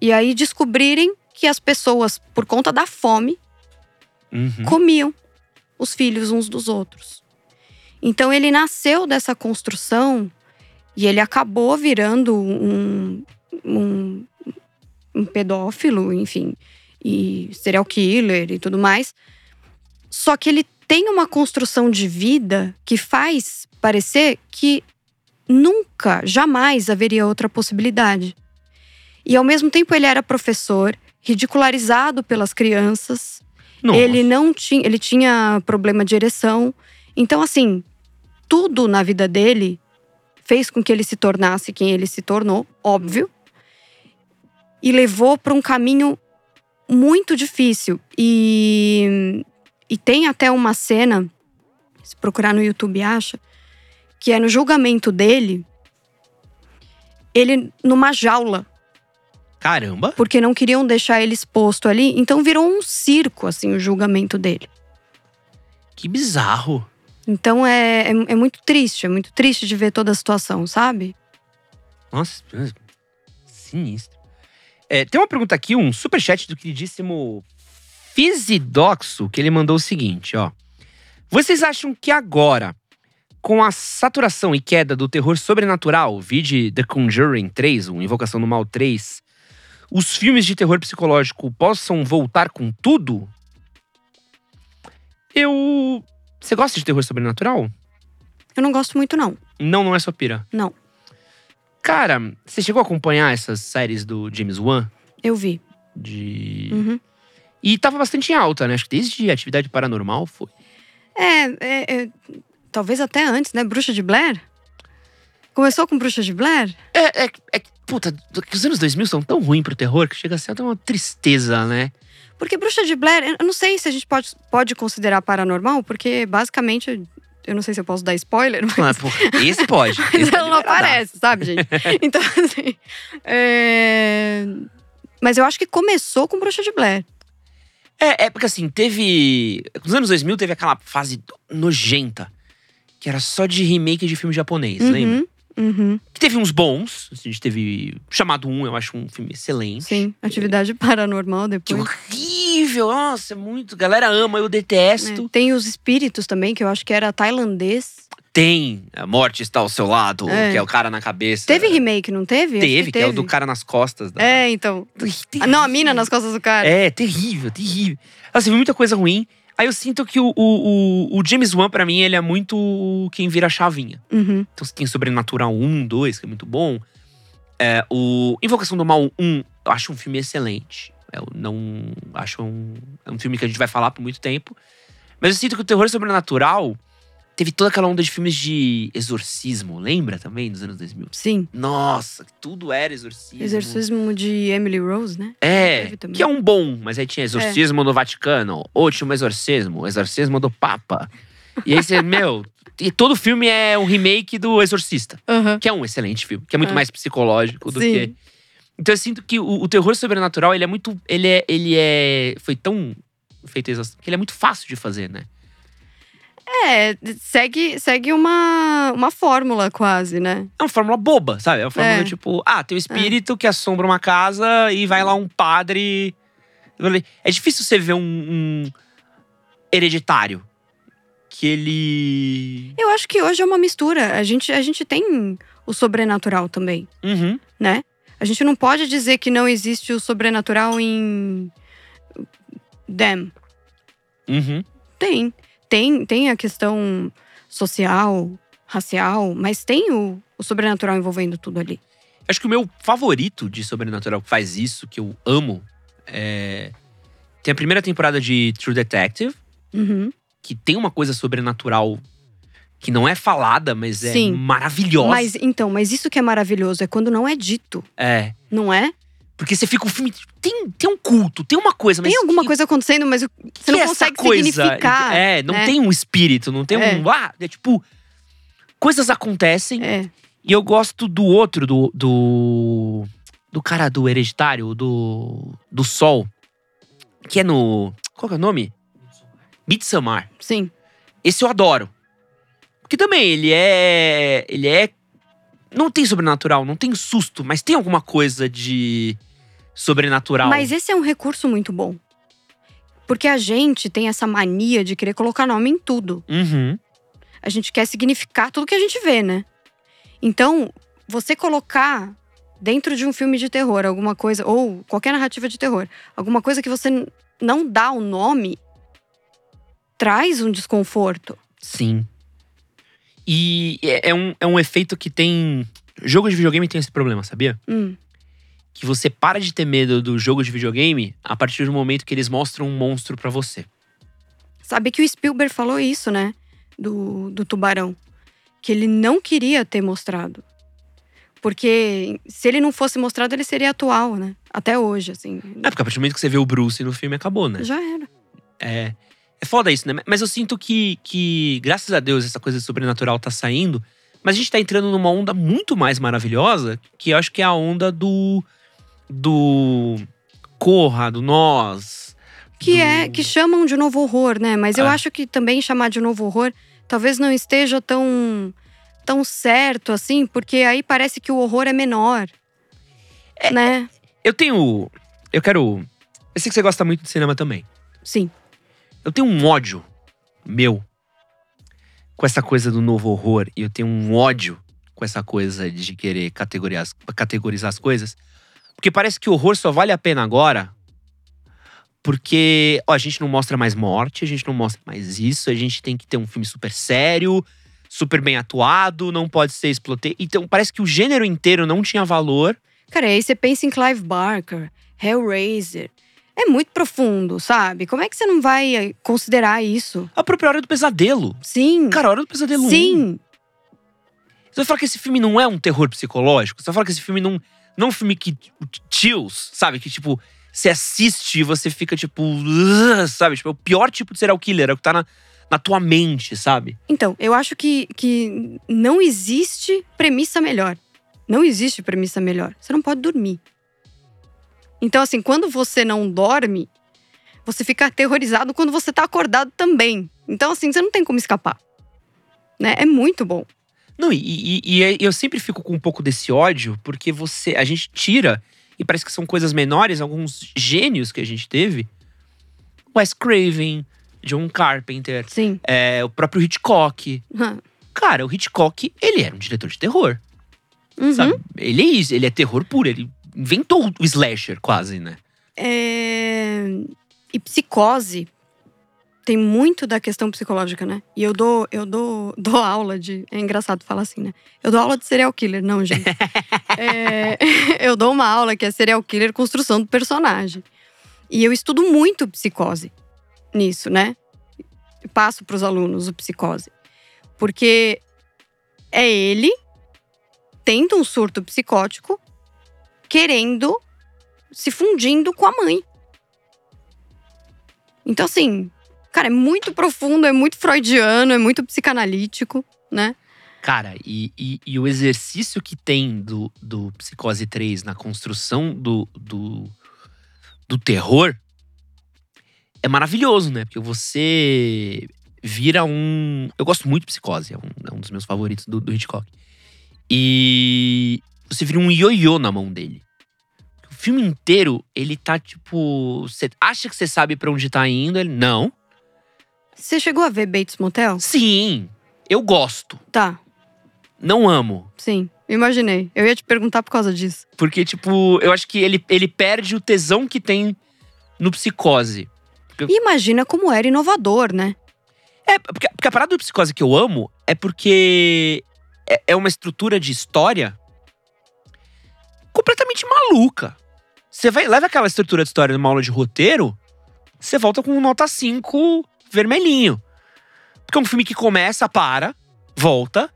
E aí descobrirem que as pessoas, por conta da fome, Uhum. comiam os filhos uns dos outros. Então ele nasceu dessa construção e ele acabou virando um, um, um pedófilo, enfim, e serial killer e tudo mais. Só que ele tem uma construção de vida que faz parecer que nunca, jamais haveria outra possibilidade. E ao mesmo tempo ele era professor, ridicularizado pelas crianças. Nossa. Ele não tinha, ele tinha problema de ereção. Então assim, tudo na vida dele fez com que ele se tornasse quem ele se tornou, óbvio. E levou para um caminho muito difícil. E, e tem até uma cena, se procurar no YouTube acha, que é no julgamento dele, ele numa jaula Caramba. porque não queriam deixar ele exposto ali, então virou um circo, assim, o julgamento dele. Que bizarro. Então é, é, é muito triste, é muito triste de ver toda a situação, sabe? Nossa, sinistro. É, tem uma pergunta aqui, um superchat do queridíssimo Fisidoxo, que ele mandou o seguinte, ó. Vocês acham que agora, com a saturação e queda do terror sobrenatural, vide The Conjuring 3, o Invocação do Mal 3, os filmes de terror psicológico possam voltar com tudo? Eu. Você gosta de terror sobrenatural? Eu não gosto muito, não. Não, não é sua pira. Não. Cara, você chegou a acompanhar essas séries do James Wan? Eu vi. De. Uhum. E tava bastante em alta, né? Acho que desde Atividade Paranormal foi. É, é, é, talvez até antes, né? Bruxa de Blair? Começou com Bruxa de Blair? É, é, é puta, que os anos 2000 são tão ruins pro terror que chega a ser até uma tristeza, né? Porque Bruxa de Blair, eu não sei se a gente pode, pode considerar paranormal, porque basicamente, eu não sei se eu posso dar spoiler, mas Ah, pô, esse pode. Mas Esse ela não pode aparece, sabe, gente? Então, assim. é, Mas eu acho que começou com Bruxa de Blair. É, é porque assim, teve. Nos anos 2000 teve aquela fase nojenta, que era só de remake de filme japonês, lembra? Uhum, Que teve uns bons. assim, A gente teve Chamado 1, eu acho um filme excelente. sim. Atividade paranormal Que depois. horrível! Nossa, é muito. Galera ama, eu detesto. É, Tem os espíritos também, que eu acho que era tailandês. Tem A Morte Está ao Seu Lado, É. que é o cara na cabeça. Teve remake, não teve? Teve, que, é o do cara nas costas. Da... É, então. Ah, não, a mina nas costas do cara. É, terrível, terrível. Assim, muita coisa ruim. Aí eu sinto que o, o, o, James Wan, pra mim, ele é muito quem vira a chavinha. Uhum. Então você tem Sobrenatural 1, 2, que é muito bom. É, o Invocação do Mal 1, eu acho um filme excelente. Eu não acho um, é um filme que a gente vai falar por muito tempo. Mas eu sinto que o terror sobrenatural teve toda aquela onda de filmes de exorcismo, lembra também, dos anos 2000? Sim. Nossa, tudo era exorcismo. Exorcismo de Emily Rose, né? É, que é um bom, mas aí tinha exorcismo do Vaticano, último exorcismo, exorcismo do Papa. E aí você, meu, e todo filme é um remake do Exorcista, que é um excelente filme, que é muito É. mais psicológico do Sim. que. Então eu sinto que o, o terror sobrenatural, ele é muito. Ele é. Ele é. Foi tão feito exaust- que ele é muito fácil de fazer, né? É, segue, segue uma, uma fórmula quase, né? É uma fórmula boba, sabe? É uma fórmula É. tipo, ah, tem um espírito que assombra uma casa e vai lá um padre. É difícil você ver um, um hereditário. que ele. Eu acho que hoje é uma mistura. A gente, a gente tem o sobrenatural também, Uhum. né? A gente não pode dizer que não existe o sobrenatural em Them. Uhum. Tem. Tem, tem a questão social, racial, mas tem o, o sobrenatural envolvendo tudo ali. Acho que o meu favorito de Sobrenatural que faz isso, que eu amo, é. Tem a primeira temporada de True Detective, Uhum. que tem uma coisa sobrenatural que não é falada, mas é Sim. maravilhosa. Mas então, mas isso que é maravilhoso é quando não é dito, É. não é? Porque você fica o filme. Tem, tem um culto, tem uma coisa, mas. Tem alguma que- coisa acontecendo, mas você não consegue coisa? significar. É, não né? tem um espírito, não tem É. um. Ah, é tipo. Coisas acontecem. É. E eu gosto do outro, do. Do, do cara do hereditário, do. Do Sol. Que é no. Qual que é o nome? Midsommar. Sim. Esse eu adoro. Porque também ele é. Ele é. Não tem sobrenatural, não tem susto, mas tem alguma coisa de sobrenatural. Mas esse é um recurso muito bom. Porque a gente tem essa mania de querer colocar nome em tudo. Uhum. A gente quer significar tudo que a gente vê, né? Então, você colocar dentro de um filme de terror alguma coisa, ou qualquer narrativa de terror, alguma coisa que você não dá o nome, traz um desconforto. Sim. E é, é um, é um efeito que tem. Jogo de videogame tem esse problema, sabia? Hum, Que você para de ter medo do jogo de videogame a partir do momento que eles mostram um monstro pra você. Sabe que o Spielberg falou isso, né? Do, do tubarão. Que ele não queria ter mostrado. Porque se ele não fosse mostrado, ele seria atual, né? Até hoje, assim. É, porque a partir do momento que você vê o Bruce no filme, acabou, né? Já era. É, é foda isso, né? Mas eu sinto que, que, graças a Deus, essa coisa sobrenatural tá saindo. Mas a gente tá entrando numa onda muito mais maravilhosa, que eu acho que é a onda do. Do. Corra, do Nós. Que do- é que chamam de novo horror, né? Mas eu É. acho que também chamar de novo horror talvez não esteja tão tão certo assim, porque aí parece que o horror é menor. né? Eu tenho. Eu quero. Eu sei que você gosta muito de cinema também. Sim. Eu tenho um ódio meu com essa coisa do novo horror. E eu tenho um ódio com essa coisa de querer categorizar, categorizar as coisas. Porque parece que o horror só vale a pena agora. Porque ó, a gente não mostra mais morte, a gente não mostra mais isso, a gente tem que ter um filme super sério, super bem atuado, não pode ser explote. Então parece que o gênero inteiro não tinha valor. Cara, aí você pensa em Clive Barker, Hellraiser. É muito profundo, sabe? Como é que você não vai eh, considerar isso? A própria Hora do Pesadelo. Sim. Cara, a Hora do Pesadelo 1. Sim. Você vai falar que esse filme não é um terror psicológico? Você vai falar que esse filme não, não um filme que chills, sabe? Que tipo, você assiste e você fica tipo, sabe? Tipo, é o pior tipo de serial killer, é o que tá na, na tua mente, sabe? Então, eu acho que, que não existe premissa melhor. Não existe premissa melhor. Você não pode dormir. Então, assim, quando você não dorme, você fica aterrorizado quando você tá acordado também. Então, assim, você não tem como escapar. Né? É muito bom. Não, e, e- e é- eu sempre fico com um pouco desse ódio, porque você. A gente tira, e parece que são coisas menores, alguns gênios que a gente teve. Wes Craven, John Carpenter, Sim. é, o próprio Hitchcock. Hã. Cara, o Hitchcock, ele era um diretor de terror. Uhum. Sabe? Ele é isso, ele é terror puro, ele inventou o slasher quase, né? É... E psicose tem muito da questão psicológica, né? E eu dou, eu dou, dou aula de. É engraçado falar assim, né? Eu dou aula de serial killer, não, gente. É, eu dou uma aula que é serial killer construção do personagem. E eu estudo muito psicose nisso, né? Passo para os alunos o psicose. Porque é ele tendo um surto psicótico, querendo se fundindo com a mãe. Então, assim, cara, é muito profundo, é muito freudiano, é muito psicanalítico, né? Cara, e, e- e o exercício que tem do, do Psicose 3 na construção do, do, do terror é maravilhoso, né? Porque você vira um. Eu gosto muito de Psicose, é um, é um dos meus favoritos do, do Hitchcock. E você vira um ioiô na mão dele. O filme inteiro, ele tá tipo. Você acha que você sabe pra onde tá indo, ele. Não. Você chegou a ver Bates Motel? Sim, eu gosto. Tá, Não amo. sim. Imaginei. Eu ia te perguntar por causa disso. Porque, tipo, eu acho que ele, ele perde o tesão que tem no psicose. E imagina como era inovador, né? É, porque, porque a parada do psicose que eu amo é porque é, é uma estrutura de história completamente maluca. Você vai, leva aquela estrutura de história numa aula de roteiro, você volta com nota 5 vermelhinho. Porque é um filme que começa, para, volta,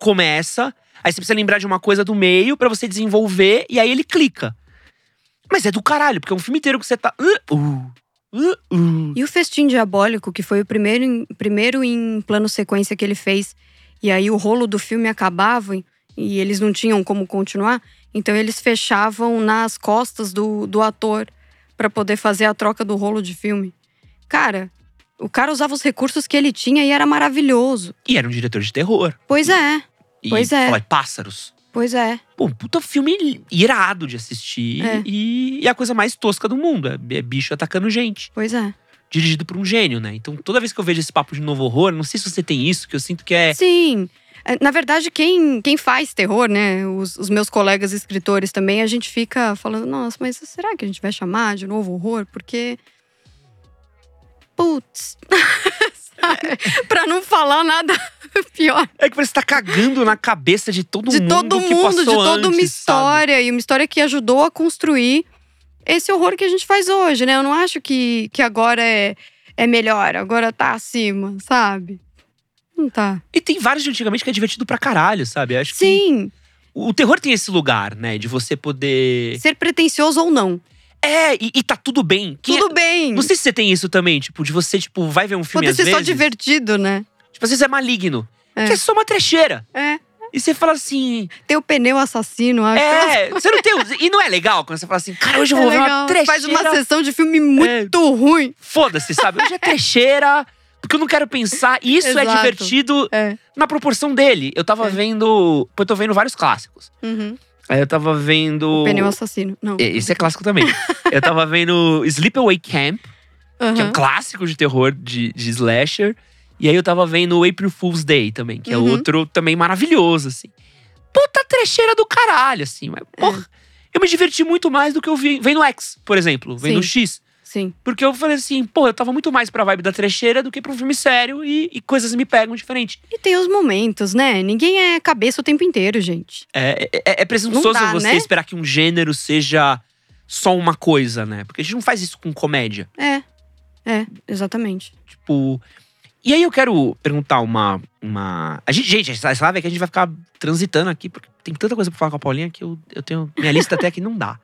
começa, aí você precisa lembrar de uma coisa do meio pra você desenvolver e aí ele clica. Mas é do caralho, porque é um filme inteiro que você tá. Uh, uh, uh, uh. E o Festim Diabólico, que foi o primeiro em, primeiro em plano sequência que ele fez, e aí o rolo do filme acabava e- eles não tinham como continuar, então eles fechavam nas costas do, do ator pra poder fazer a troca do rolo de filme. Cara, o cara usava os recursos que ele tinha e era maravilhoso. E era um diretor de terror. Pois é, E Pois é. fala, pássaros. pois é. Pô, puta filme irado de assistir. É. E, e a coisa mais tosca do mundo. É, é bicho atacando gente. Pois é. Dirigido por um gênio, né? Então, toda vez que eu vejo esse papo de novo horror, não sei se você tem isso, que eu sinto que é. Sim. É, Na verdade, quem, quem faz terror, né? Os, os meus colegas escritores também, a gente fica falando, nossa, mas será que a gente vai chamar de novo horror? Porque. Putz. Pra não falar nada pior. É que você tá cagando na cabeça de todo De mundo. todo que mundo, de toda uma antes, sabe? história. E uma história que ajudou a construir esse horror que a gente faz hoje, né? Eu não acho que, que agora é, é melhor, agora tá acima, sabe? Não tá. E tem vários de antigamente que é divertido pra caralho, sabe? Acho que Sim, o terror tem esse lugar, né? De você poder. ser pretencioso ou não. É, e, e tá tudo bem. Quem é- Tudo bem. Não sei se você tem isso também, tipo, de você, tipo, vai ver um filme Pode às ser vezes. só divertido, né? Tipo, às vezes é maligno. É. Que é só uma trecheira. É. E você fala assim. Tem o pneu assassino, acho. É, você não tem. E não é legal quando você fala assim, cara, hoje eu É vou ver uma legal. trecheira. Faz uma sessão de filme muito ruim. Foda-se, sabe? Hoje é trecheira. Porque eu não quero pensar. E isso é divertido É. na proporção dele. Eu tava É. vendo. Eu tô vendo vários clássicos. Uhum. Aí eu tava vendo. O pneu assassino. Não. É, Esse é clássico também. eu tava vendo Sleepaway Camp, que é um clássico de terror de, de slasher. E aí eu tava vendo April Fool's Day também, que é Uhum. outro também maravilhoso, assim. Puta trecheira do caralho, assim. Mas, É. porra, eu me diverti muito mais do que eu vi vendo X, por exemplo, vendo Sim. X. Sim. Porque eu falei assim, pô, eu tava muito mais pra vibe da trecheira do que pra um filme sério e, e coisas me pegam diferente. E tem os momentos, né? Ninguém é cabeça o tempo inteiro, gente. É, é, é presunçoso Não dá, você né? esperar que um gênero seja só uma coisa, né? Porque a gente não faz isso com comédia. É. É, exatamente. Tipo. E aí eu quero perguntar uma. uma... A gente, gente, essa live é que a gente vai ficar transitando aqui, porque tem tanta coisa pra falar com a Paulinha que eu, eu tenho. Minha lista até que não dá.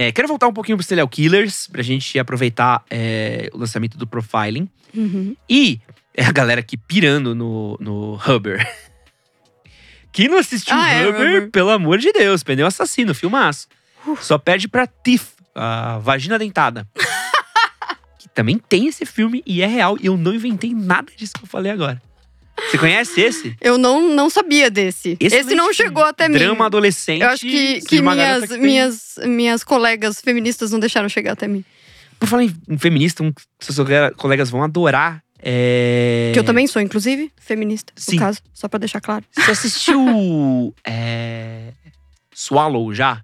É, quero voltar um pouquinho pro Serial Killers, pra gente aproveitar é, o lançamento do Profiling. Uhum. E é a galera aqui pirando no, no Huber. Quem não assistiu Ah, é, Huber, Huber. pelo amor de Deus, pneu assassino, filmaço. Uh. Só perde pra Tiff, a vagina dentada. que também tem esse filme e é real. E eu não inventei nada disso que eu falei agora. Você conhece esse? Eu não, não sabia desse. Esse, não chegou até mim. Drama adolescente. Eu acho que, que minhas, que tem- minhas, minhas colegas feministas não deixaram chegar até mim. Por falar em em feminista, um, seus colega- colegas vão adorar. É... Que eu também sou, inclusive, feminista, Sim. no caso. Só pra deixar claro. Você assistiu é... Swallow já?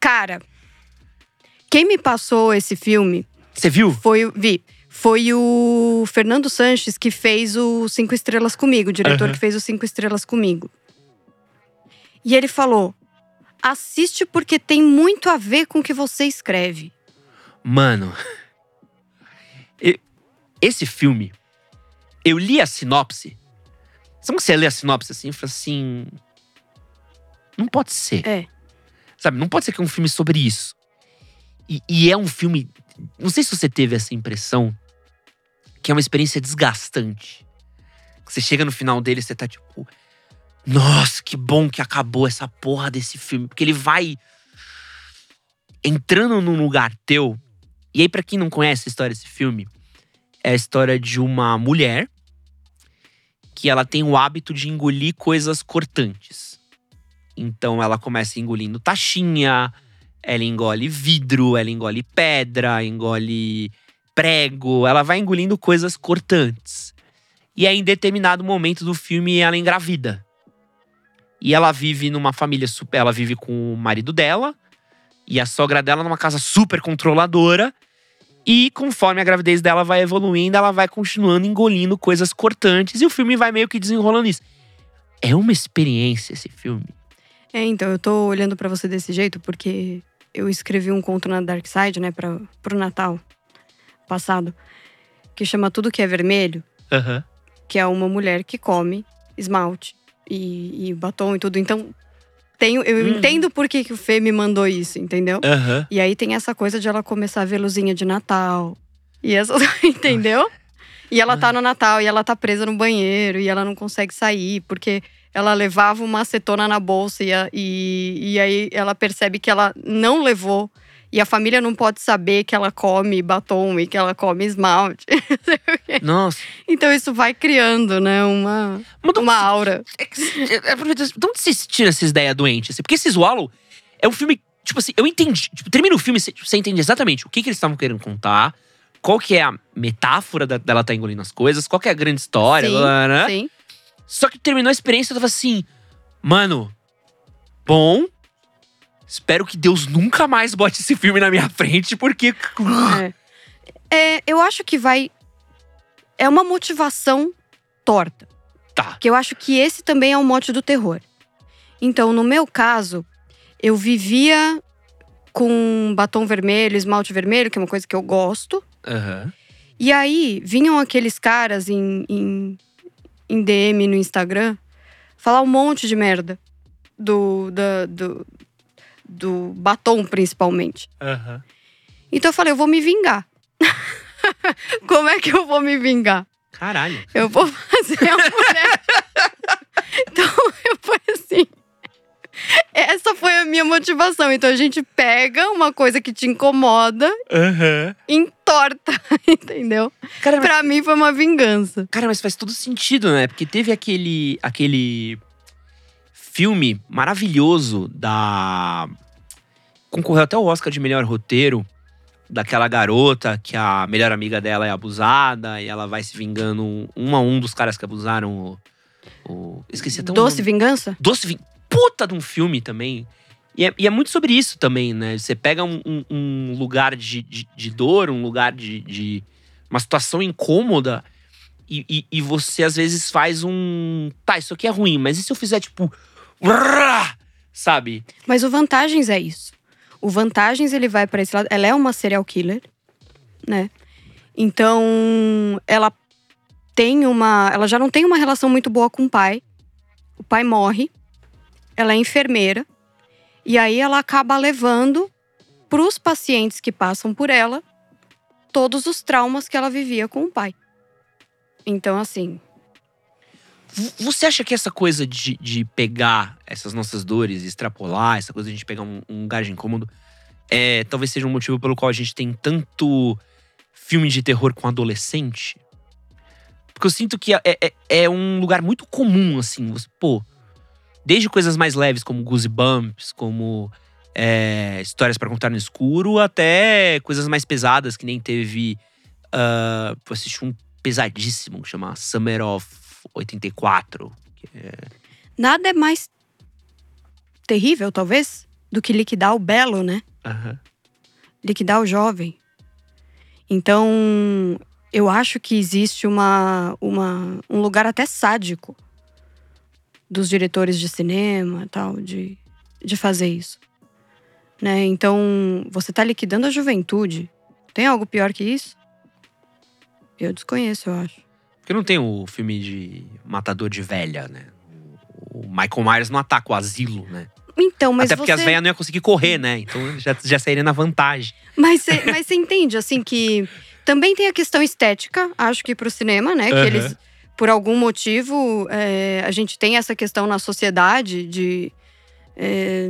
Cara, quem me passou esse filme Você viu? foi o. Vi. Foi o Fernando Sanches que fez o Cinco Estrelas comigo, o diretor Aham. que fez o Cinco Estrelas comigo. E ele falou: assiste porque tem muito a ver com o que você escreve. Mano. Esse filme. Eu li a sinopse. Sabe que você lê a sinopse assim e fala assim. Não pode ser. É. Sabe? Não pode ser que é um filme sobre isso. E, e é um filme. Não sei se você teve essa impressão. Que é uma experiência desgastante. Você chega no final dele e você tá tipo. Nossa, que bom que acabou essa porra desse filme. Porque ele vai entrando num lugar teu. E aí, pra quem não conhece a história desse filme, é a história de uma mulher que ela tem o hábito de engolir coisas cortantes. Então ela começa engolindo taxinha, ela engole vidro, ela engole pedra, engole prego, ela vai engolindo coisas cortantes. E aí, em determinado momento do filme, ela engravida. E ela vive numa família super. Ela vive com o marido dela e a sogra dela numa casa super controladora. E conforme a gravidez dela vai evoluindo, ela vai continuando engolindo coisas cortantes e o filme vai meio que desenrolando isso. É uma experiência esse filme. É, então, eu tô olhando pra você desse jeito porque eu escrevi um conto na Dark Side, né, pra, pro Natal passado, que chama Tudo Que É Vermelho, Aham. que é uma mulher que come esmalte e, e batom e tudo. Então, tenho, eu Hum. entendo por que, que o Fê me mandou isso, entendeu? Aham. E aí tem essa coisa de ela começar a ver luzinha de Natal. E essa, entendeu? E ela tá no Natal e ela tá presa no banheiro e ela não consegue sair porque ela levava uma acetona na bolsa e, e, e aí ela percebe que ela não levou. E a família não pode saber que ela come batom e que ela come esmalte. Nossa. Então isso vai criando, né, uma, Mas uma onde- aura. é é, aproveita- de onde vocês tiram essa ideia doente? assim? Porque esse Swallow é um filme. Tipo assim, eu entendi. Tipo, termina o filme, você, você entende exatamente o que, que eles estavam querendo contar, qual que é a metáfora da- dela tá engolindo as coisas, qual que é a grande história, Sim, blá, blá, blá. Sim. Só que terminou a experiência, eu tava assim, mano, bom. Espero que Deus nunca mais bote esse filme na minha frente, porque. É. É, eu acho que vai. É uma motivação torta. Tá. Que eu acho que esse também é o mote do terror. Então, no meu caso, eu vivia com batom vermelho, esmalte vermelho, que é uma coisa que eu gosto. Aham. E aí vinham aqueles caras em, em, em DM no Instagram falar um monte de merda do, da- do, do batom, principalmente. Aham. Então eu falei, eu vou me vingar. Como é que eu vou me vingar? Caralho. Eu vou fazer a mulher. então eu fui assim. Essa foi a minha motivação. Então a gente pega uma coisa que te incomoda, Aham. entorta, entendeu? Cara, mas, Pra mim foi uma vingança. cara, mas faz todo sentido, né? Porque teve aquele. aquele filme maravilhoso da. Concorreu até o Oscar de melhor roteiro. Daquela garota que a melhor amiga dela é abusada e ela vai se vingando um a um dos caras que abusaram o. o- esqueci até o Doce nome. vingança? Doce Vin... Puta de um filme também. E é, e é muito sobre isso também, né? Você pega um, um- um lugar de, de, de dor, um lugar de, de. uma situação incômoda. E, e, e você às vezes faz um. Tá, isso aqui é ruim, mas e se eu fizer tipo. Sabe? Mas o Vantagens é isso. O Vantagens, ele vai pra esse lado. Ela é uma serial killer, né? Então, ela tem uma. Ela já não tem uma relação muito boa com o pai. O pai morre. Ela é enfermeira. E aí ela acaba levando pros pacientes que passam por ela todos os traumas que ela vivia com o pai. Então, assim, Você acha que essa coisa de, de pegar essas nossas dores e extrapolar, essa coisa de a gente pegar um, um lugar de incômodo, é, talvez seja um motivo pelo qual a gente tem tanto filme de terror com adolescente? Porque eu sinto que é, é- é um lugar muito comum, assim. Você, pô, desde coisas mais leves como Goosebumps, como é, histórias pra contar no escuro, até coisas mais pesadas, que nem teve. ah, eu assisti um pesadíssimo que chama Summer of 84. nada é mais terrível, talvez, do que liquidar o belo, né? Aham. liquidar o jovem. Então, eu acho que existe uma, uma, um lugar até sádico dos diretores de cinema tal, de, de fazer isso. Né? Então, você está liquidando a juventude. Tem algo pior que isso? Eu desconheço, eu acho. Porque não tem o filme de matador de velha, né? O Michael Myers não ataca o asilo, né? Então, mas Até porque você... as velhas não iam conseguir correr, né? Então já, já sairia na vantagem. Mas você mas você entende, assim, que também tem a questão estética, acho que pro cinema, né? Que Aham. eles, por algum motivo, é, a gente tem essa questão na sociedade de. é,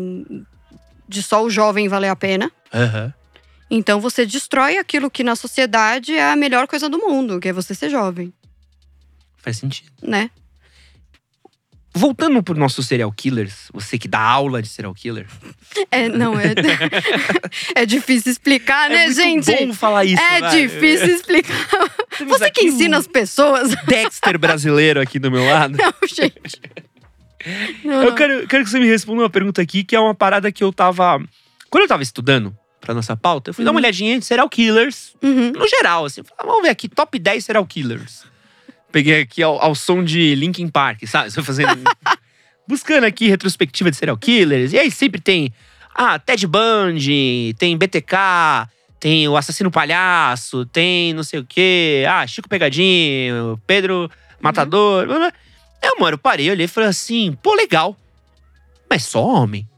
de só o jovem valer a pena. Aham. Então você destrói aquilo que na sociedade é a melhor coisa do mundo, que é você ser jovem, Faz sentido. né? voltando pro nosso serial killers, você que dá aula de serial killer. É, não, é. é difícil explicar, né, é muito gente? bom falar isso. é difícil explicar. Temos Você que ensina um as pessoas. Dexter brasileiro aqui do meu lado. Não, gente. Não, Eu não. quero, quero que você me responda uma pergunta aqui, que é uma parada que eu tava. Quando eu tava estudando pra nossa pauta, eu fui dar uma Uhum. olhadinha em serial killers, Uhum. no geral, assim. Falei, vamos ver aqui, top 10 serial killers. Peguei aqui ao, ao som de Linkin Park, sabe? Estou fazendo. buscando aqui retrospectiva de serial killers. E aí sempre tem. Ah, Ted Bundy, tem BTK, tem o Assassino Palhaço, tem não sei o quê. Ah, Chico Pegadinho, Pedro Matador. blá. Aí, mano, eu parei, olhei e falei assim, pô, legal. Mas só homem.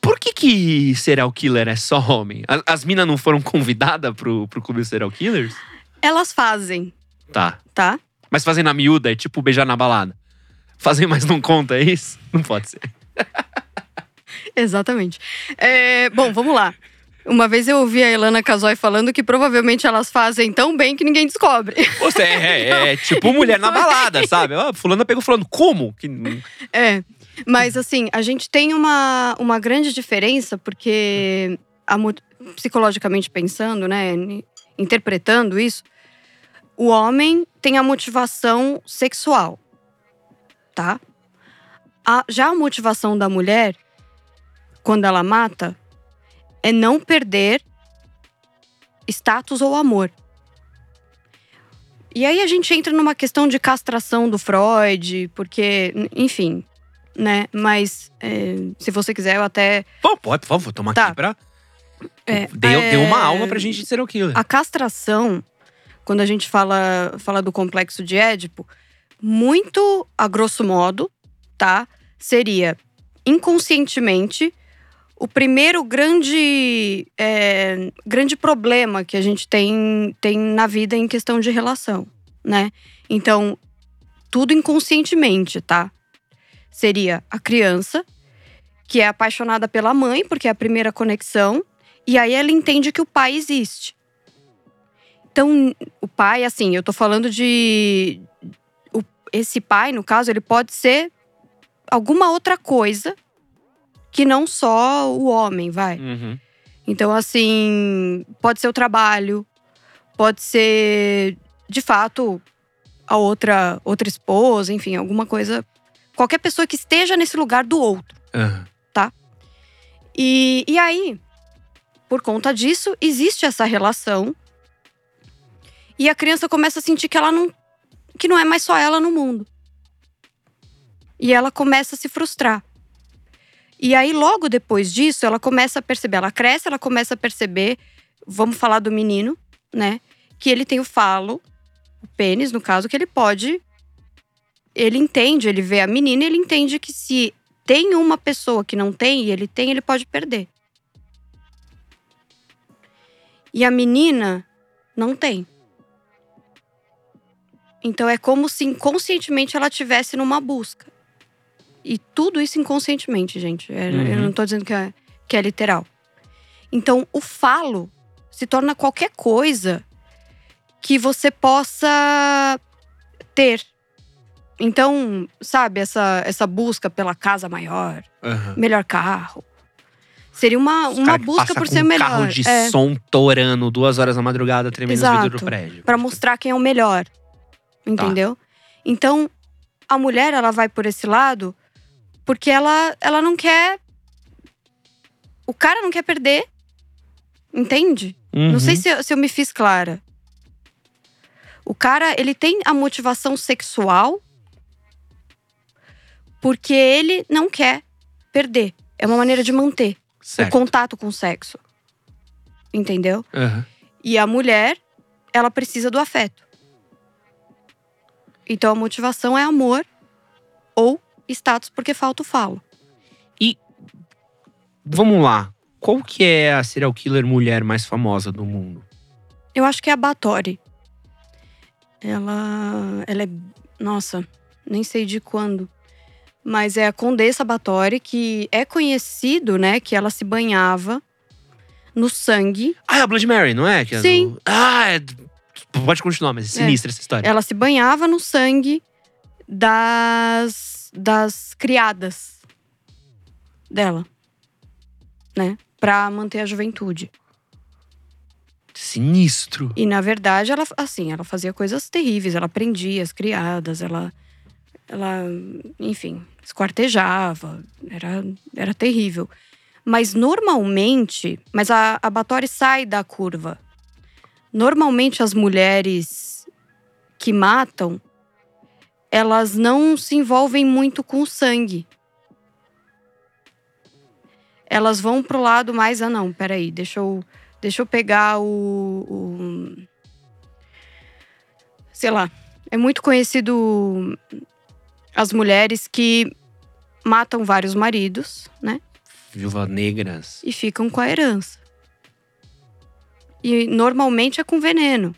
Por que que serial killer é só homem? As, as minas não foram convidadas pro, pro clube serial killers? Elas fazem, Tá. tá? Mas fazem na miúda, é tipo beijar na balada. Fazem, mas não conta, é isso? Não pode ser. Exatamente. É, bom, vamos lá. Uma vez eu ouvi a Ilana Casoy falando que provavelmente elas fazem tão bem que ninguém descobre. Você é, é, é tipo mulher na balada, sabe? Ó, fulano pegou fulano. Como? Que, É. Mas assim, a gente tem uma, uma grande diferença, porque a psicologicamente pensando, né? Interpretando isso, o homem tem a motivação sexual, tá? A- já a motivação da mulher, quando ela mata, é não perder status ou amor. E aí a gente entra numa questão de castração do Freud, porque, enfim, né? Mas é, se você quiser, eu até. Pô, pode, por favor, toma Tá. aqui pra. É, deu, é, deu uma aula pra gente de serial killer. A castração, quando a gente fala, fala do complexo de Édipo, muito a grosso modo, tá? Seria inconscientemente o primeiro grande, é, grande problema que a gente tem, tem na vida em questão de relação, né? Então, tudo inconscientemente, tá? Seria a criança, que é apaixonada pela mãe, porque é a primeira conexão, e aí ela entende que o pai existe. Então, o pai, assim, eu tô falando de. o- esse pai, no caso, ele pode ser alguma outra coisa que não só o homem, vai. Uhum. Então, assim, pode ser o trabalho, pode ser, de fato, a outra, outra esposa, enfim, alguma coisa. Qualquer pessoa que esteja nesse lugar do outro. Aham. E, e aí, por conta disso, existe essa relação. E a criança começa a sentir que ela não. que não é mais só ela no mundo. E ela começa a se frustrar. E aí, logo depois disso, ela começa a perceber, ela cresce, ela começa a perceber, vamos falar do menino, né? Que ele tem o falo, o pênis, no caso, que ele pode. Ele entende, ele vê a menina, ele entende que se tem uma pessoa que não tem e ele tem, ele pode perder. E a menina não tem. Então é como se inconscientemente ela tivesse numa busca. E tudo isso inconscientemente, gente. É, Eu Uhum. não tô dizendo que é, que é literal. Então o falo se torna qualquer coisa que você possa ter. Então, sabe, essa, essa busca pela casa maior, Aham. melhor carro. Seria uma, Os uma busca por ser um melhor. carro de é, som torando duas horas da madrugada, tremendo os vidros do Exato. prédio. para mostrar quem é o melhor. Entendeu? Então, a mulher, ela vai por esse lado porque ela, ela não quer. O cara não quer perder. Entende? Não sei Uhum. se, eu- se eu me fiz clara. O cara, ele tem a motivação sexual porque ele não quer perder. É uma maneira de manter o Certo. contato com o sexo. Entendeu? Aham. E a mulher, ela precisa do afeto. Então a motivação é amor ou status porque falta o falo. Vamos lá. Qual que é a serial killer mulher mais famosa do mundo? Eu acho que é a Batori. Ela, ela é, nossa, nem sei de quando. Mas é a Condessa Batori que é conhecido, né, que ela se banhava no sangue. Ah, é a Blood Mary, não é? É Sim. do- Ah, é... pode continuar, mas é sinistra essa história. Ela se banhava no sangue das, das criadas dela, né? Pra manter a juventude. Sinistro. E na verdade, ela assim, ela fazia coisas terríveis, ela prendia as criadas, ela ela, enfim, esquartejava, era era terrível. Mas normalmente, mas a, a Batori sai da curva. Normalmente as mulheres que matam, elas não se envolvem muito com o sangue. Elas vão pro lado mais, ah não, peraí, deixa eu, deixa eu pegar o, o sei lá, é muito conhecido as mulheres que matam vários maridos, né? Viúvas negras. E ficam com a herança. E normalmente é com veneno.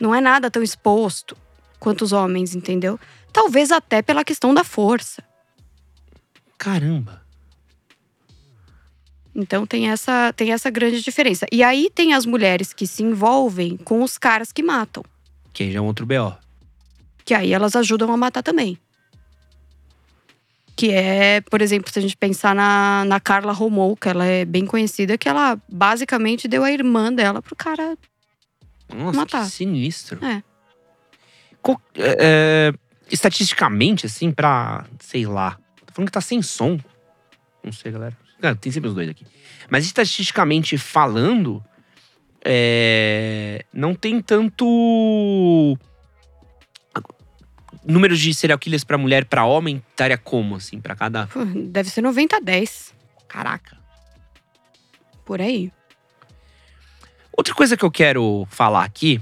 Não é nada tão exposto quanto os homens, entendeu? Talvez até pela questão da força. Caramba. Então tem essa, tem essa grande diferença. E aí tem as mulheres que se envolvem com os caras que matam. Que aí já é um outro BO. Que aí elas ajudam a matar também. Que é, por exemplo, se a gente pensar na, na Carla Romou, que ela é bem conhecida, que ela basicamente deu a irmã dela pro cara Nossa, matar. que sinistro. É. Co- é, é, estatisticamente, assim, pra. Sei lá. Tô falando que tá sem som. Não sei, galera. Cara, tem sempre os dois aqui. Mas estatisticamente falando, é, não tem tanto. Números de serial killers pra mulher e pra homem estaria como, assim, pra cada. Deve ser 90 a 10, Caraca. por aí. Outra coisa que eu quero falar aqui,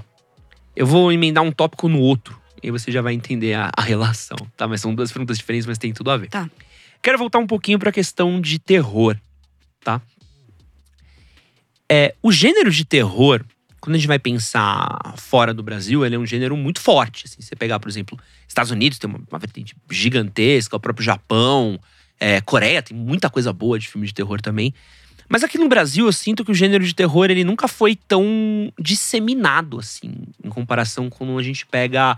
eu vou emendar um tópico no outro. E aí você já vai entender a, a relação, tá? Mas são duas perguntas diferentes, mas tem tudo a ver. Tá. Quero voltar um pouquinho pra questão de terror, tá? É, o gênero de terror, quando a gente vai pensar fora do Brasil, ele é um gênero muito forte. Assim, você pegar, por exemplo, Estados Unidos tem uma, uma vertente gigantesca, o próprio Japão, é, Coreia tem muita coisa boa de filme de terror também. Mas aqui no Brasil eu sinto que o gênero de terror ele nunca foi tão disseminado assim, em comparação com quando a gente pega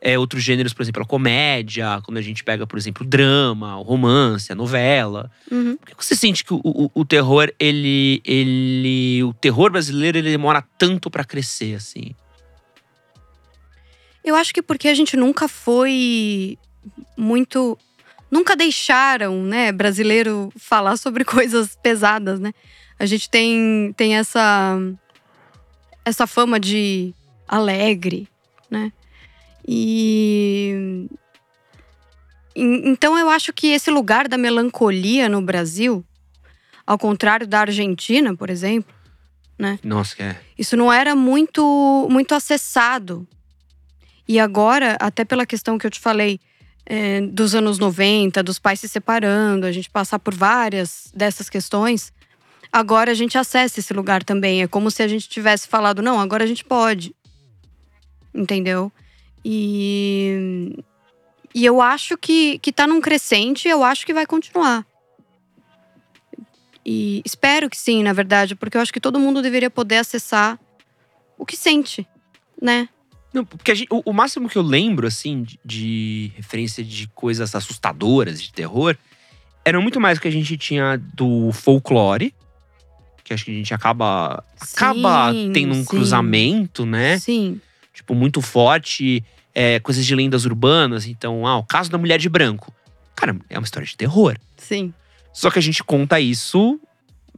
é, outros gêneros, por exemplo, a comédia, quando a gente pega, por exemplo, o drama, o romance, a novela. Uhum. Por que você sente que o, o- o terror, ele, ele. O terror brasileiro, ele demora tanto pra crescer, assim? Eu acho que porque a gente nunca foi muito. Nunca deixaram, né, brasileiro falar sobre coisas pesadas, né? A gente tem, tem essa, essa fama de alegre, né? E. en- Então eu acho que esse lugar da melancolia no Brasil, ao contrário da Argentina, por exemplo, Nossa, que é. isso não era muito muito acessado. E agora, até pela questão que eu te falei é, dos anos 90, dos pais se separando, a gente passar por várias dessas questões, agora a gente acessa esse lugar também. É como se a gente tivesse falado, não, agora a gente pode. Entendeu? E, e eu acho que, que tá num crescente e eu acho que vai continuar. E espero que sim, na verdade, porque eu acho que todo mundo deveria poder acessar o que sente, né? Não, porque a gente- o, o máximo que eu lembro, assim, de, de referência de coisas assustadoras, de terror, era muito mais o que a gente tinha do folclore, que acho que a gente acaba, acaba Sim, tendo um sim. cruzamento, né? Sim. Tipo, muito forte. É, coisas de lendas urbanas. Então, ah, o caso da mulher de branco. Cara, é uma história de terror. Sim. Só que a gente conta isso.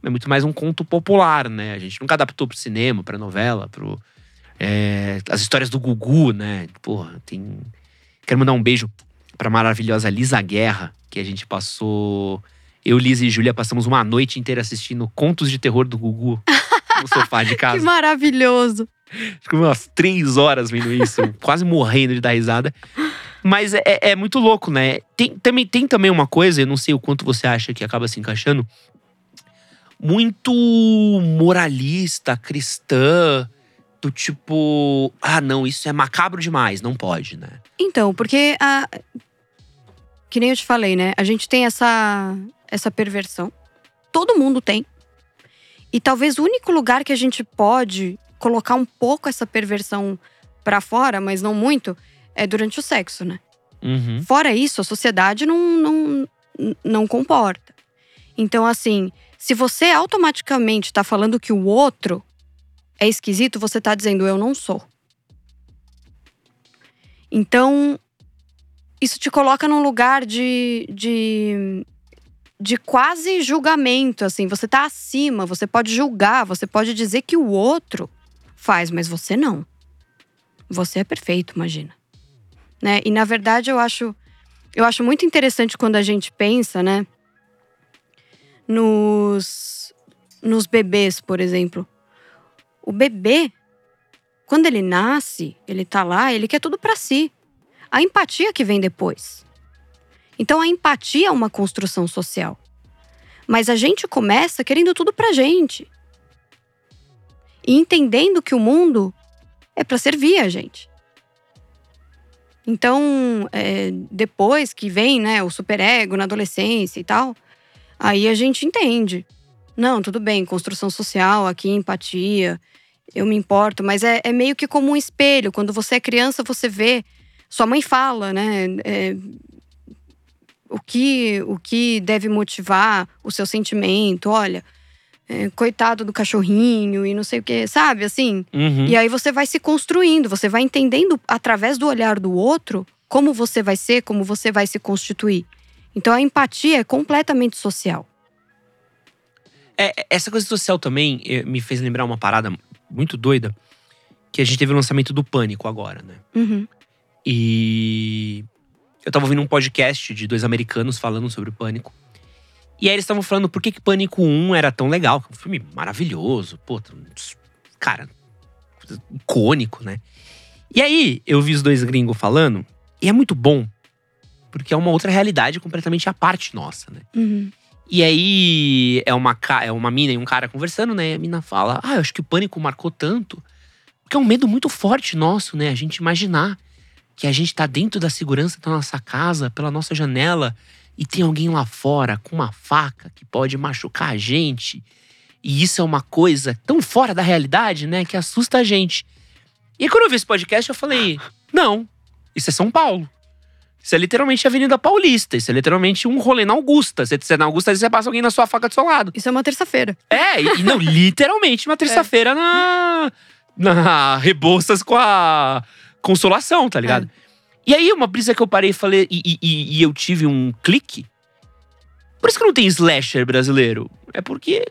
É muito mais um conto popular, né? A gente nunca adaptou pro cinema, pra novela, pro. é, as histórias do Gugu, né? Porra, tem. Quero mandar um beijo pra maravilhosa Lisa Guerra, que a gente passou. Eu, Lisa e Júlia passamos uma noite inteira assistindo contos de terror do Gugu no sofá de Que casa. maravilhoso. Ficou umas três horas vendo isso, quase morrendo de dar risada. Mas é, é muito louco, né? Tem, também, tem também uma coisa, eu não sei o quanto você acha que acaba se encaixando, muito moralista, cristã, do tipo, ah, não, isso é macabro demais, não pode, né? Então, porque a. Que nem eu te falei, né? A gente tem essa, essa perversão. Todo mundo tem. E talvez o único lugar que a gente pode colocar um pouco essa perversão pra fora, mas não muito, é durante o sexo, né? Uhum. Fora isso, a sociedade não, não, não comporta. Então, assim, se você automaticamente está falando que o outro é esquisito, você está dizendo eu não sou. Então, isso te coloca num lugar de, de, de quase julgamento, assim. Você tá acima, você pode julgar, você pode dizer que o outro faz, mas você não. Você é perfeito, imagina. Né? E na verdade eu acho eu acho muito interessante quando a gente pensa, né, nos nos bebês, por exemplo. O bebê quando ele nasce, ele tá lá, ele quer tudo para si. A empatia que vem depois. Então a empatia é uma construção social. Mas a gente começa querendo tudo pra gente. E entendendo que o mundo é para servir a gente. Então, é, depois que vem né, o superego na adolescência e tal, aí a gente entende. Não, tudo bem, construção social, aqui empatia, eu me importo, mas é, é meio que como um espelho. Quando você é criança, você vê, sua mãe fala, né? É, o que, o que deve motivar o seu sentimento, olha, é, coitado do cachorrinho e não sei o que, sabe? Assim. Uhum. E aí você vai se construindo, você vai entendendo através do olhar do outro como você vai ser, como você vai se constituir. Então a empatia é completamente social. É, essa coisa social também eh, me fez lembrar uma parada muito doida. Que a gente teve o lançamento do Pânico agora, né? Uhum. E eu tava ouvindo um podcast de dois americanos falando sobre o Pânico. E aí eles estavam falando por que, que Pânico 1 era tão legal. Um filme maravilhoso, pô, cara, icônico, né? E aí eu vi os dois gringos falando, e é muito bom, porque é uma outra realidade completamente à parte nossa, né? Uhum. E aí é uma, é uma mina e um cara conversando, né? E a mina fala: Ah, eu acho que o pânico marcou tanto. Porque é um medo muito forte nosso, né? A gente imaginar que a gente tá dentro da segurança da nossa casa, pela nossa janela, e tem alguém lá fora com uma faca que pode machucar a gente. E isso é uma coisa tão fora da realidade, né? Que assusta a gente. E aí, quando eu vi esse podcast, eu falei: não, isso é São Paulo. Isso é literalmente a Avenida Paulista. Isso é literalmente um rolê na Augusta. Você, você na Augusta, você passa alguém na sua faca do seu lado. Isso é uma terça-feira. É, e, não, literalmente uma terça-feira na, na Rebouças com a Consolação, tá ligado? E aí, uma brisa que eu parei e falei, e, e- e eu tive um clique. Por isso que não tem slasher brasileiro. É porque,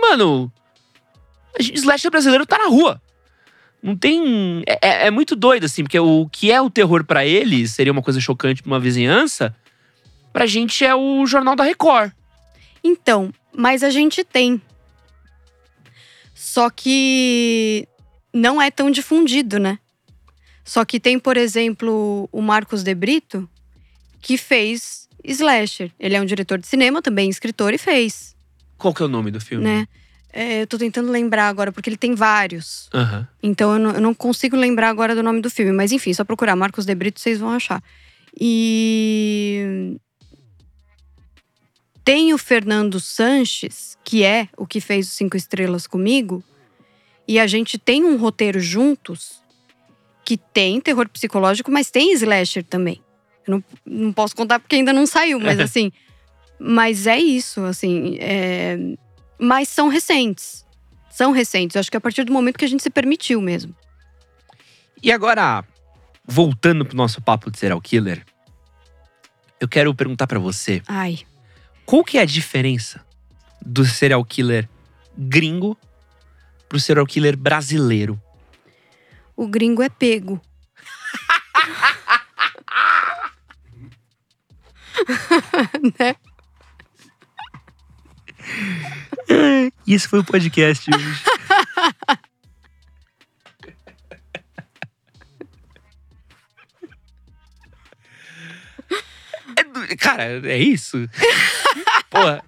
mano, slasher brasileiro tá na rua. Não tem. É, é- é muito doido, assim, porque o que é o terror pra eles seria uma coisa chocante pra uma vizinhança. Pra gente é o Jornal da Record. Então, mas a gente tem. Só que não é tão difundido, né? Só que tem, por exemplo, o Marcos De Brito, que fez Slasher. Ele é um diretor de cinema, também escritor, e fez, Qual que é o nome do filme? né? É, eu tô tentando lembrar agora, porque ele tem vários. Aham. Então eu não, eu não consigo lembrar agora do nome do filme. Mas enfim, só procurar Marcos De Brito, vocês vão achar. E. Tem o Fernando Sanches, que é o que fez os Cinco Estrelas comigo. E a gente tem um roteiro juntos que tem terror psicológico, mas tem slasher também. Eu não, não posso contar porque ainda não saiu, mas assim. Mas é isso, assim. é, Mas são recentes. São recentes. Eu acho que é a partir do momento que a gente se permitiu mesmo. E agora, voltando pro nosso papo de serial killer, eu quero perguntar pra você, Ai. qual que é a diferença do serial killer gringo pro serial killer brasileiro? O gringo é pego. né? Esse foi o podcast hoje. É Cara, é isso? Porra,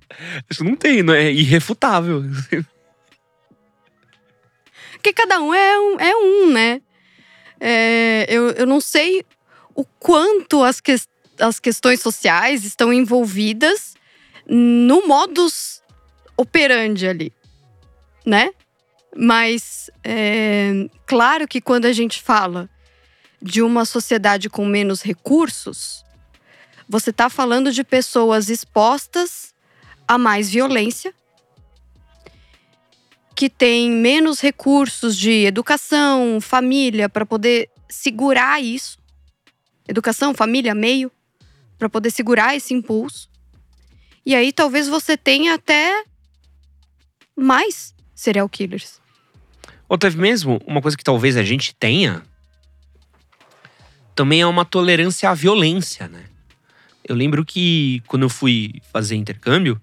isso não tem, não é irrefutável. Porque cada um é um, é um né? É, eu, eu não sei o quanto as, que, as questões sociais estão envolvidas no modus operandi ali, né? Mas é, claro que quando a gente fala de uma sociedade com menos recursos, você está falando de pessoas expostas a mais violência, que têm menos recursos de educação, família, para poder segurar isso. Educação, família, meio, para poder segurar esse impulso. E aí talvez você tenha até mais serial killers. Ou teve mesmo uma coisa que talvez a gente tenha também é uma tolerância à violência, né? Eu lembro que quando eu fui fazer intercâmbio,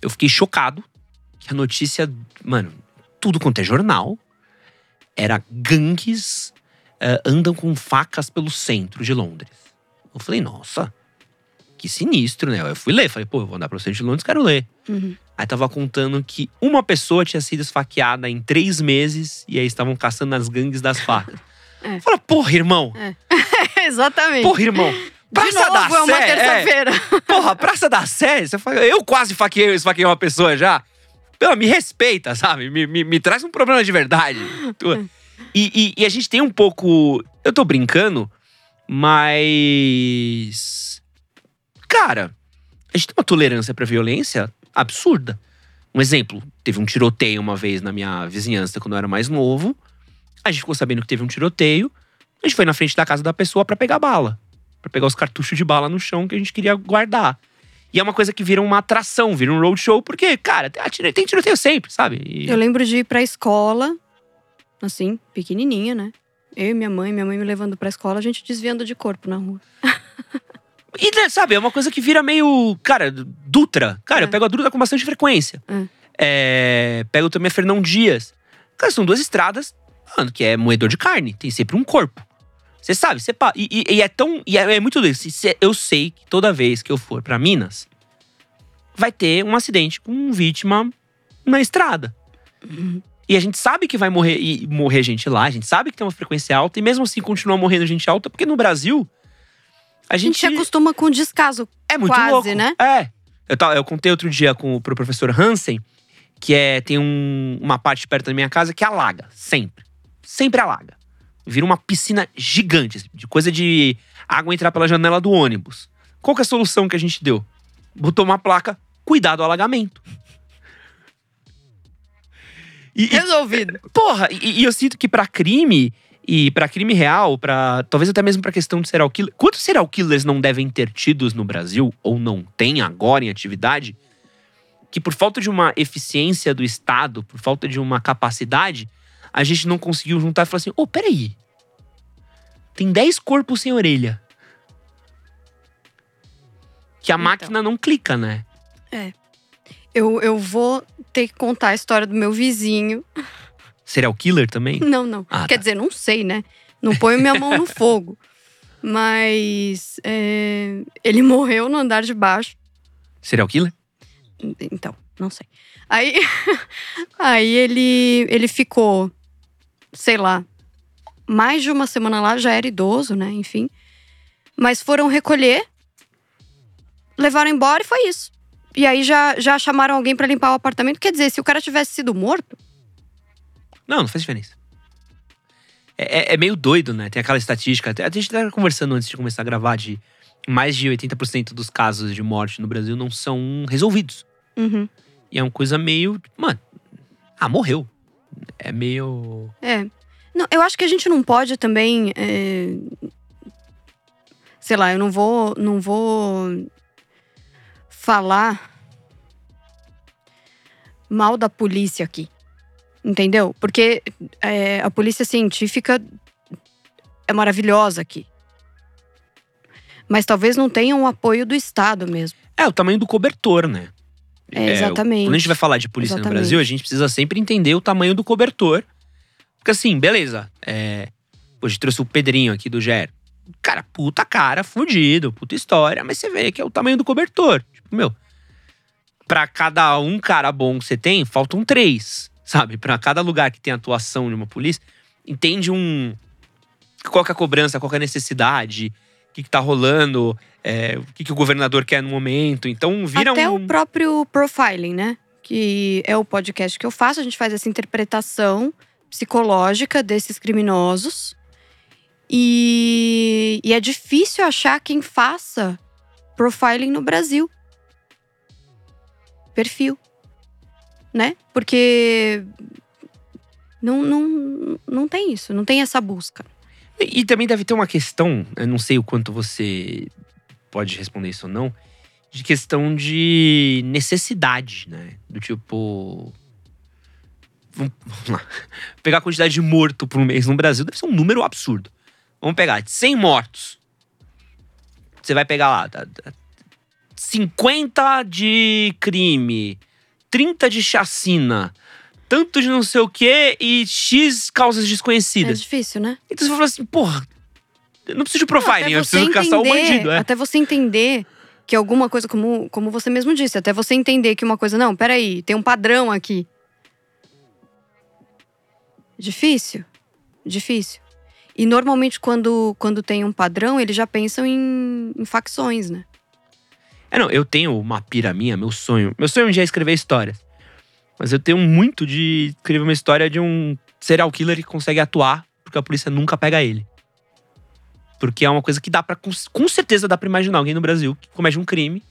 eu fiquei chocado que a notícia, mano, tudo quanto é jornal, era gangues uh, andam com facas pelo centro de Londres. Eu falei, nossa, que sinistro, né? Eu fui ler, falei, pô, eu vou andar pro centro de Londres, quero ler. Uhum. Aí tava contando que uma pessoa tinha sido esfaqueada em três meses e aí estavam caçando as gangues das facas. É. Fala, porra, irmão! Exatamente. Porra, irmão! Praça de novo, da é uma Sé, terça-feira. Porra, Praça da Sé, você fala, eu quase faquei, esfaquei uma pessoa já. Pô, me respeita, sabe? Me, me, me traz um problema de verdade. E, e- e a gente tem um pouco. Eu tô brincando, mas. Cara, a gente tem uma tolerância pra violência absurda. Um exemplo: teve um tiroteio uma vez na minha vizinhança quando eu era mais novo. A gente ficou sabendo que teve um tiroteio. A gente foi na frente da casa da pessoa pra pegar bala. Pra pegar os cartuchos de bala no chão que a gente queria guardar. E é uma coisa que vira uma atração, vira um roadshow, porque, cara, tem tiro- tem tiroteio sempre, sabe? E- Eu lembro de ir pra escola, assim, pequenininha, né? Eu e minha mãe, minha mãe me levando pra escola, a gente desviando de corpo na rua. E, né, sabe, é uma coisa que vira meio. Cara, Dutra. Cara, É. eu pego a Dutra com bastante frequência. É. É, pego também a Fernão Dias. Cara, são duas estradas, mano, que é moedor de carne. Tem sempre um corpo. Você sabe, você pa- e, e- e é tão. E é, é muito doido. Eu sei que toda vez que eu for pra Minas, vai ter um acidente com vítima na estrada. E a gente sabe que vai morrer e morrer gente lá, a gente sabe que tem uma frequência alta, e mesmo assim continua morrendo gente alta, porque no Brasil. A A gente gente se acostuma com descaso. é muito Quase, louco. né? É. Eu, eu contei outro dia com, pro professor Hansen que é, tem um- uma parte perto da minha casa que alaga, sempre. Sempre alaga. Vira uma piscina gigante, assim, de coisa de água entrar pela janela do ônibus. Qual que é a solução que a gente deu? Botou uma placa, cuidado ao alagamento. E, e- Resolvido. Porra, e, e eu sinto que pra crime e pra crime real, para talvez até mesmo pra questão de serial killer, quantos serial killers não devem ter tidos no Brasil ou não tem agora em atividade? Que por falta de uma eficiência do Estado, por falta de uma capacidade, a gente não conseguiu juntar e falar assim: ô, peraí. Tem 10 corpos sem orelha. Que a Então. máquina não clica, né? Eu, eu vou ter que contar a história do meu vizinho. Serial killer também? Não, não. Ah, Quer tá. dizer, não sei, né? Não ponho minha mão no fogo. Mas é, ele morreu no andar de baixo. Serial killer? Então, não sei. Aí, aí ele, ele ficou, sei lá, mais de uma semana lá, já era idoso, né? Enfim. Mas foram recolher, levaram embora e foi isso. E aí já, já chamaram alguém pra limpar o apartamento. Quer dizer, se o cara tivesse sido morto, Não, não faz diferença. É, é- é meio doido, né? Tem aquela estatística. até A gente tava conversando antes de começar a gravar de mais de 80% dos casos de morte no Brasil não são resolvidos. uhum, E é uma coisa meio. Mano, ah, morreu. É meio. É. Não, eu acho que a gente não pode também. é, Sei lá, eu não vou, não vou falar mal da polícia aqui. Entendeu? Porque é, a polícia científica é maravilhosa aqui. Mas talvez não tenha um apoio do Estado mesmo. É o tamanho do cobertor, né? É, exatamente. Quando a gente vai falar de polícia no Exatamente. Brasil, a gente precisa sempre entender o tamanho do cobertor. Porque assim, beleza. É, gente trouxe o Pedrinho aqui do GER. Cara, puta cara, fudido, puta história. Mas você vê que é o tamanho do cobertor. Tipo, meu, pra cada um cara bom que você tem, faltam três. Sabe? Pra cada lugar que tem atuação de uma polícia, entende um. Qual que é a cobrança, qual que é a necessidade, que, que tá rolando, é, o que, que o governador quer no momento. Então vira Até um. o próprio profiling, né? Que é o podcast que eu faço. A gente faz essa interpretação psicológica desses criminosos. E, e é difícil achar quem faça profiling no Brasil. Perfil. Né? Porque não, não, não tem isso, não tem essa busca. E, também deve ter uma questão, eu não sei o quanto você pode responder isso ou não, de questão de necessidade, né? Do tipo. Vamos lá. Pegar a quantidade de morto por mês no Brasil deve ser um número absurdo. Vamos pegar 100 mortos. Você vai pegar lá, tá, tá, 50 de crime, 30 de chacina, tanto de não sei o quê e X causas É desconhecidas. difícil, né? Então você fala assim, porra, eu não preciso de Não, profiling, até eu preciso caçar o entender- bandido. É. Até você entender que alguma coisa, como, como você mesmo disse, até você entender que uma coisa, não, peraí, tem um padrão aqui. Difícil. Difícil. E normalmente, quando, quando tem um padrão, eles já pensam em, em facções, né? É, não, eu tenho uma pira minha, meu sonho. Meu sonho um dia é escrever histórias. Mas eu tenho muito de escrever uma história de um serial killer que consegue atuar, porque a polícia nunca pega ele. Porque é uma coisa que dá pra. Com certeza dá pra imaginar alguém no Brasil que comete um crime.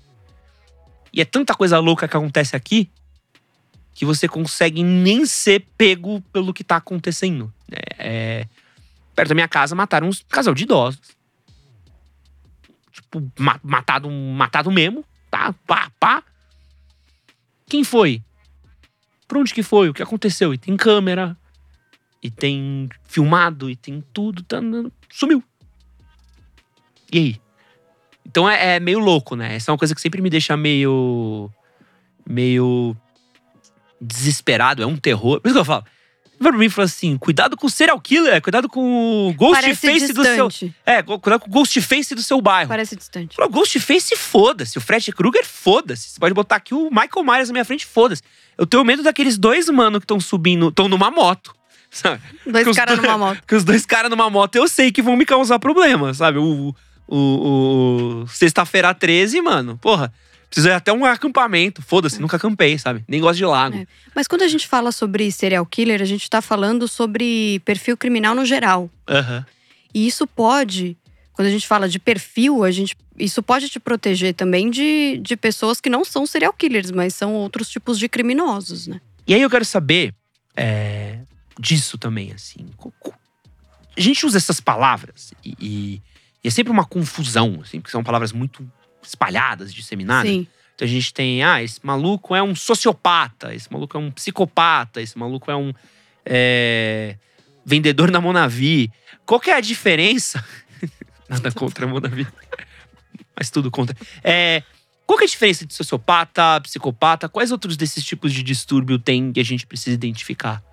E é tanta coisa louca que acontece aqui que você consegue nem ser pego pelo que tá acontecendo. É, é, perto da minha casa mataram um casal de idosos. Tipo, ma- matado, matado mesmo, tá? Pá, pá. Quem foi? Pra onde que foi? O que aconteceu? E tem câmera, e tem filmado, e tem tudo. Tá, sumiu. E aí? Então é, é meio louco, né? Essa é uma coisa que sempre me deixa meio. meio. desesperado. É um terror. Por isso que eu falo. Pra mim, fala assim: cuidado com o serial killer, cuidado com o ghost Parece face do seu. É, cuidado com o ghost face do seu bairro. Parece distante. Falou, Ghostface, foda-se. O Fred Krueger, foda-se. Você pode botar aqui o Michael Myers na minha frente, foda-se. Eu tenho medo daqueles dois mano que estão subindo, estão numa moto. Sabe? Dois Que caras numa moto. Porque os dois caras numa moto eu sei que vão me causar problema, sabe? O, o, o- o- Sexta-feira 13, mano, porra. Preciso ir até um acampamento. Foda-se, nunca acampei, sabe? Nem gosto de lago. É. Mas quando a gente fala sobre serial killer, a gente tá falando sobre perfil criminal no geral. Aham. E isso pode, quando a gente fala de perfil, a gente, isso pode te proteger também de, de pessoas que não são serial killers, mas são outros tipos de criminosos, né? E aí eu quero saber é, disso também, assim. A gente usa essas palavras e, e- e é sempre uma confusão, assim, porque são palavras muito espalhadas, disseminadas. Sim. Então a gente tem, ah, esse maluco é um sociopata, esse maluco é um psicopata, esse maluco é um é, vendedor na Monavi. Qual que é a diferença? Nada contra a Monavi, mas tudo contra. É, qual que é a diferença de sociopata, psicopata? Quais outros desses tipos de distúrbio tem que a gente precisa identificar?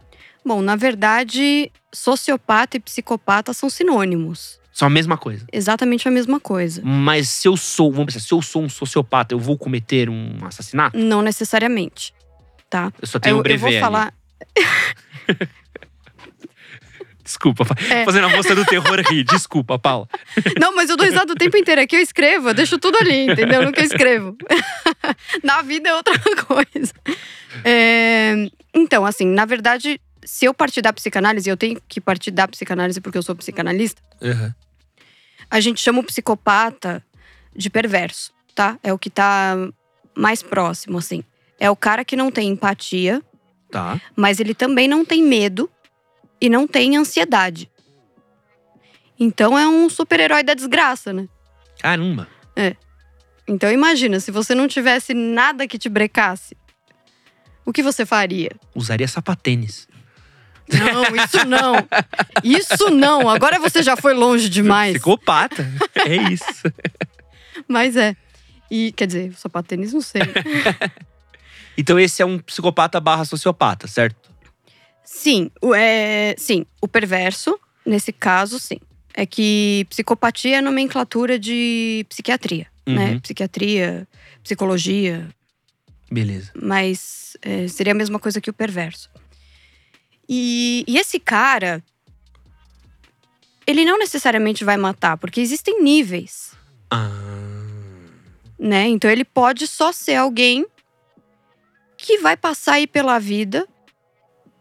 Bom, na verdade, sociopata e psicopata são sinônimos. São a mesma coisa. Exatamente a mesma coisa. Mas se eu sou, vamos pensar, se eu sou um sociopata, eu vou cometer um assassinato? Não necessariamente, tá? Eu só tenho Eu, um eu brevet vou ali. falar. Desculpa, É. fazendo a moça do terror aqui. Desculpa, Paula. Não, mas eu dou risada o tempo inteiro. Aqui eu escrevo, eu deixo tudo ali, entendeu? No que eu escrevo. na vida é outra coisa. É, Então, assim, na verdade, se eu partir da psicanálise, eu tenho que partir da psicanálise porque eu sou psicanalista, a gente chama o psicopata de perverso, tá? É o que tá mais próximo, assim. É o cara que não tem empatia, Tá. mas ele também não tem medo e não tem ansiedade. Então é um super-herói da desgraça, né? Caramba. Então imagina, se você não tivesse nada que te brecasse, o que você faria? Usaria sapatênis. Não, isso não. Isso não. Agora você já foi longe demais. Psicopata. É isso. Mas é. E quer dizer, sapatênis não sei. Então esse é um psicopata barra sociopata, certo? Sim, o, é, sim, o perverso, nesse caso, sim. É que psicopatia é nomenclatura de psiquiatria, né? Uhum. Psiquiatria, psicologia, Beleza. mas é, seria a mesma coisa que o perverso. E, e esse cara, ele não necessariamente vai matar, porque existem níveis, Ah. né? Então ele pode só ser alguém que vai passar aí pela vida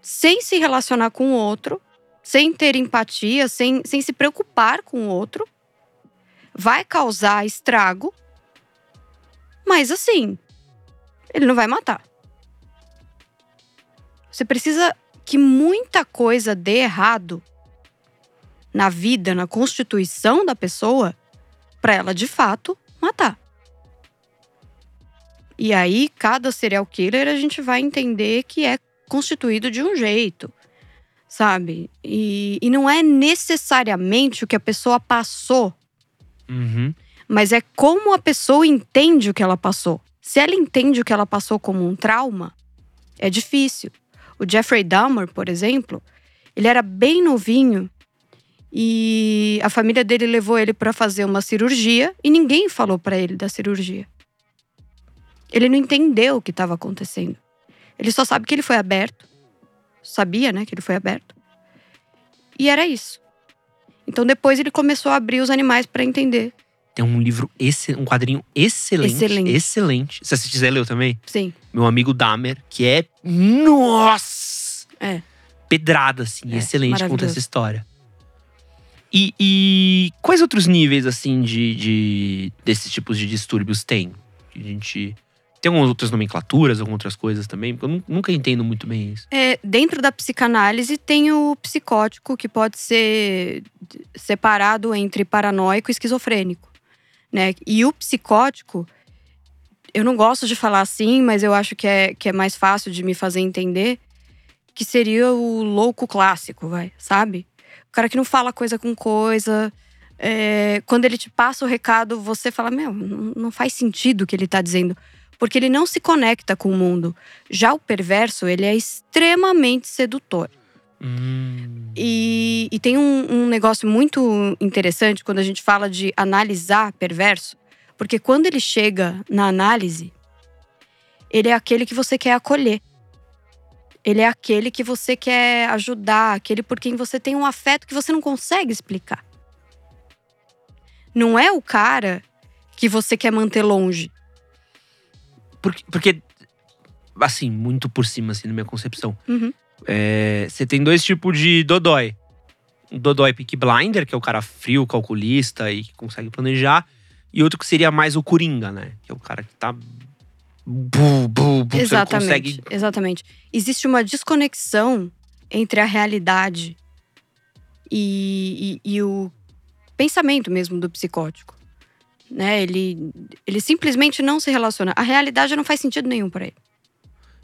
sem se relacionar com o outro, sem ter empatia, sem, sem se preocupar com o outro, vai causar estrago, mas assim, ele não vai matar. Você precisa que muita coisa dê errado na vida, na constituição da pessoa, para ela de fato matar. E aí, cada serial killer a gente vai entender que é constituído de um jeito, sabe? E, e não é necessariamente o que a pessoa passou, Uhum. mas é como a pessoa entende o que ela passou. Se ela entende o que ela passou como um trauma, é difícil. O Jeffrey Dahmer, por exemplo, ele era bem novinho e a família dele levou ele para fazer uma cirurgia e ninguém falou para ele da cirurgia. Ele não entendeu o que estava acontecendo. Ele só sabe que ele foi aberto. Sabia, né, que ele foi aberto. E era isso. Então depois ele começou a abrir os animais para entender. Tem um livro, esse, um quadrinho excelente. Excelente. Excelente. Se você quiser ler também. Sim. Meu amigo Dahmer, que é. Nossa! É. Pedrada, assim. É, excelente conta essa história. E, e quais outros níveis, assim, de, de desses tipos de distúrbios tem? A gente. Tem algumas outras nomenclaturas, algumas outras coisas também? Porque eu nu- nunca entendo muito bem isso. É, dentro da psicanálise tem o psicótico, que pode ser separado entre paranoico e esquizofrênico. Né? E o psicótico, eu não gosto de falar assim, mas eu acho que é, que é mais fácil de me fazer entender, que seria o louco clássico, vai, sabe? O cara que não fala coisa com coisa. é, quando ele te passa o recado, você fala: Meu, não, faz sentido o que ele tá dizendo. Porque ele não se conecta com o mundo. Já o perverso, ele é extremamente sedutor. Hum. E, e tem um, um negócio muito interessante quando a gente fala de analisar perverso, porque quando ele chega na análise, ele é aquele que você quer acolher. Ele é aquele que você quer ajudar, aquele por quem você tem um afeto que você não consegue explicar. Não é o cara que você quer manter longe. Porque, porque, assim, muito por cima, assim, na minha concepção. Uhum. É, você tem dois tipos de dodói. Um dodói pick blinder, que é o cara frio, calculista e que consegue planejar. E outro que seria mais o coringa, né? Que é o cara que tá. Bu, bu, bu, Exatamente, consegue. exatamente. Existe uma desconexão entre a realidade e, e- e o pensamento mesmo do psicótico. Né? Ele, ele simplesmente não se relaciona. A realidade não faz sentido nenhum para ele.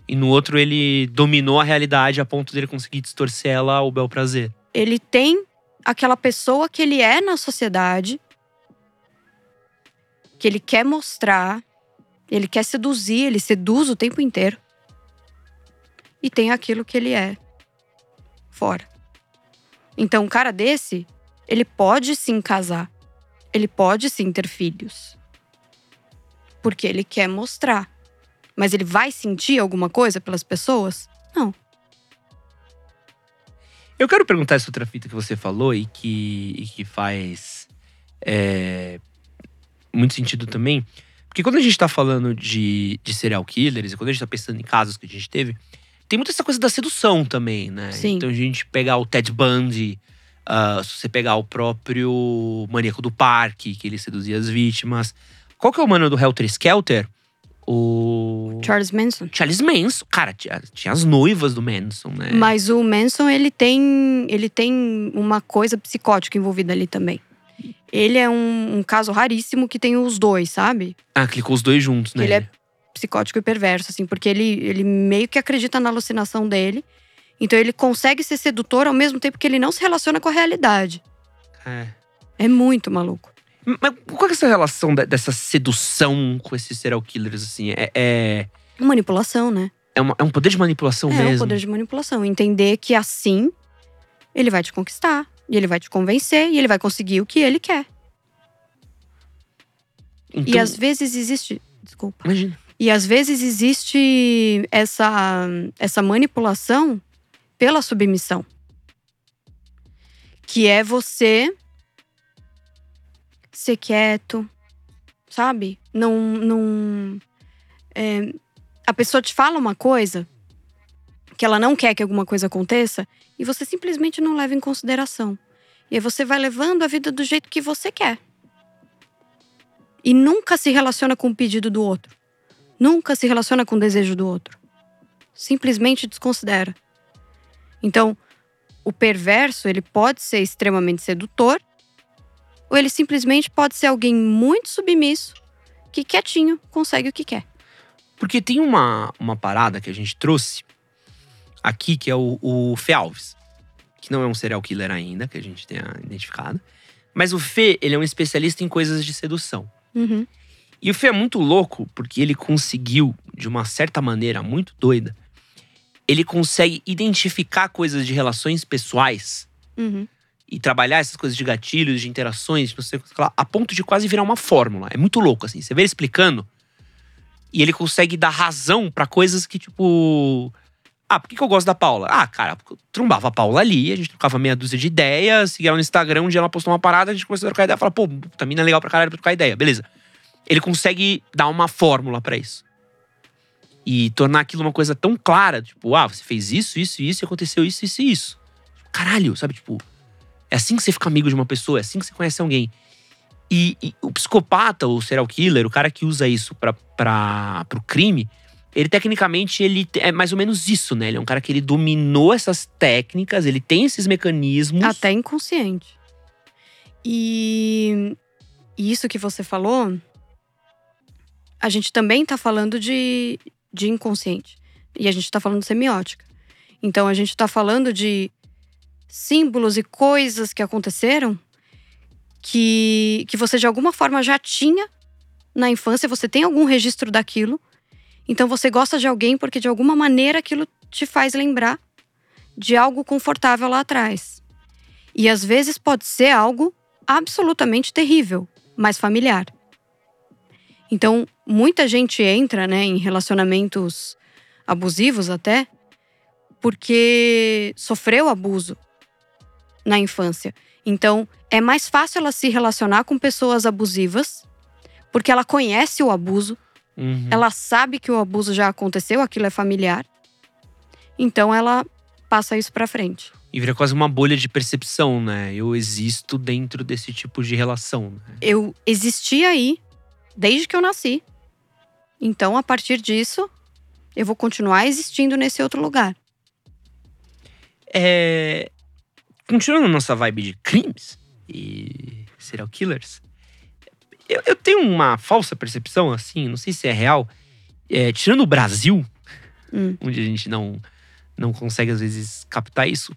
E no outro, ele dominou a realidade a ponto dele conseguir distorcer ela ao bel prazer. Ele tem aquela pessoa que ele é na sociedade, que ele quer mostrar, ele quer seduzir, ele seduz o tempo inteiro. E tem aquilo que ele é fora. Então, um cara desse, ele pode sim casar. Ele pode sim ter filhos. Porque ele quer mostrar. Mas ele vai sentir alguma coisa pelas pessoas? Não. Eu quero perguntar essa outra fita que você falou e que, e que faz é, muito sentido também. Porque quando a gente tá falando de, de serial killers e quando a gente tá pensando em casos que a gente teve, tem muita essa coisa da sedução também, né? Sim. Então a gente pegar o Ted Bundy, ah, se você pegar o próprio Maníaco do Parque, que ele seduzia as vítimas. Qual que é o mano do Helter Skelter? O. Charles Manson. Charles Manson. Cara, tinha, tinha as noivas do Manson, né? Mas o Manson, ele tem, ele tem uma coisa psicótica envolvida ali também. Ele é um, um caso raríssimo que tem os dois, sabe? Ah, clicou os dois juntos, né? Ele é psicótico e perverso, assim, porque ele, ele meio que acredita na alucinação dele. Então ele consegue ser sedutor ao mesmo tempo que ele não se relaciona com a realidade. É. É muito maluco. Mas qual é essa relação de- dessa sedução com esses serial killers, assim? É, é, Manipulação, né? é, uma- é um poder de manipulação é mesmo? um poder de manipulação. Entender que assim ele vai te conquistar. E ele vai te convencer e ele vai conseguir o que ele quer. Então, E às vezes existe. Desculpa. Imagina. E às vezes existe essa, essa manipulação pela submissão. Que é você ser quieto, sabe? Não. não é, a pessoa te fala uma coisa que ela não quer que alguma coisa aconteça, e você simplesmente não leva em consideração. E aí você vai levando a vida do jeito que você quer. E nunca se relaciona com o pedido do outro. Nunca se relaciona com o desejo do outro. Simplesmente desconsidera. Então, o perverso, ele pode ser extremamente sedutor, ou ele simplesmente pode ser alguém muito submisso, que quietinho consegue o que quer. Porque tem uma, uma parada que a gente trouxe aqui, que é o, o Fê Alves. Que não é um serial killer ainda, que a gente tenha identificado. Mas o Fê, ele é um especialista em coisas de sedução. Uhum. E o Fê é muito louco porque ele conseguiu, de uma certa maneira muito doida, ele consegue identificar coisas de relações pessoais Uhum. E trabalhar essas coisas de gatilhos, de interações, não sei a ponto de quase virar uma fórmula. É muito louco, assim. Você vê ele explicando e ele consegue dar razão pra coisas que, tipo. Ah, por que, que eu gosto da Paula? Ah, cara, trombava a Paula ali, a gente trocava meia dúzia de ideias, seguia ela no Instagram, um dia ela postou uma parada, a gente começou a trocar ideia, fala, pô, puta mina é legal pra caralho pra trocar ideia, beleza. Ele consegue dar uma fórmula pra isso. E tornar aquilo uma coisa tão clara, tipo, ah, você fez isso, isso, isso, e aconteceu isso, isso e isso. Caralho, sabe, tipo, é assim que você fica amigo de uma pessoa, é assim que você conhece alguém. E, e o psicopata, o serial killer, o cara que usa isso pra, pro crime, ele tecnicamente ele é mais ou menos isso, né? Ele é um cara que ele dominou essas técnicas, ele tem esses mecanismos. Até inconsciente. E isso que você falou, a gente também tá falando de, de inconsciente. E a gente tá falando semiótica. Então a gente tá falando de símbolos e coisas que aconteceram que, que você de alguma forma já tinha na infância, você tem algum registro daquilo. Então você gosta de alguém porque de alguma maneira aquilo te faz lembrar de algo confortável lá atrás. E às vezes pode ser algo absolutamente terrível, mas familiar. Então, muita gente entra, né, em relacionamentos abusivos até porque sofreu abuso na infância. Então, é mais fácil ela se relacionar com pessoas abusivas porque ela conhece o abuso, Uhum. ela sabe que o abuso já aconteceu, aquilo é familiar. Então ela passa isso pra frente. E vira quase uma bolha de percepção, né? Eu existo dentro desse tipo de relação. Né? Eu existi aí desde que eu nasci. Então, a partir disso, eu vou continuar existindo nesse outro lugar. É... Continuando nossa vibe de crimes e serial killers, eu, eu tenho uma falsa percepção, assim, não sei se é real. É, tirando o Brasil, Hum. onde a gente não, não consegue às vezes captar isso,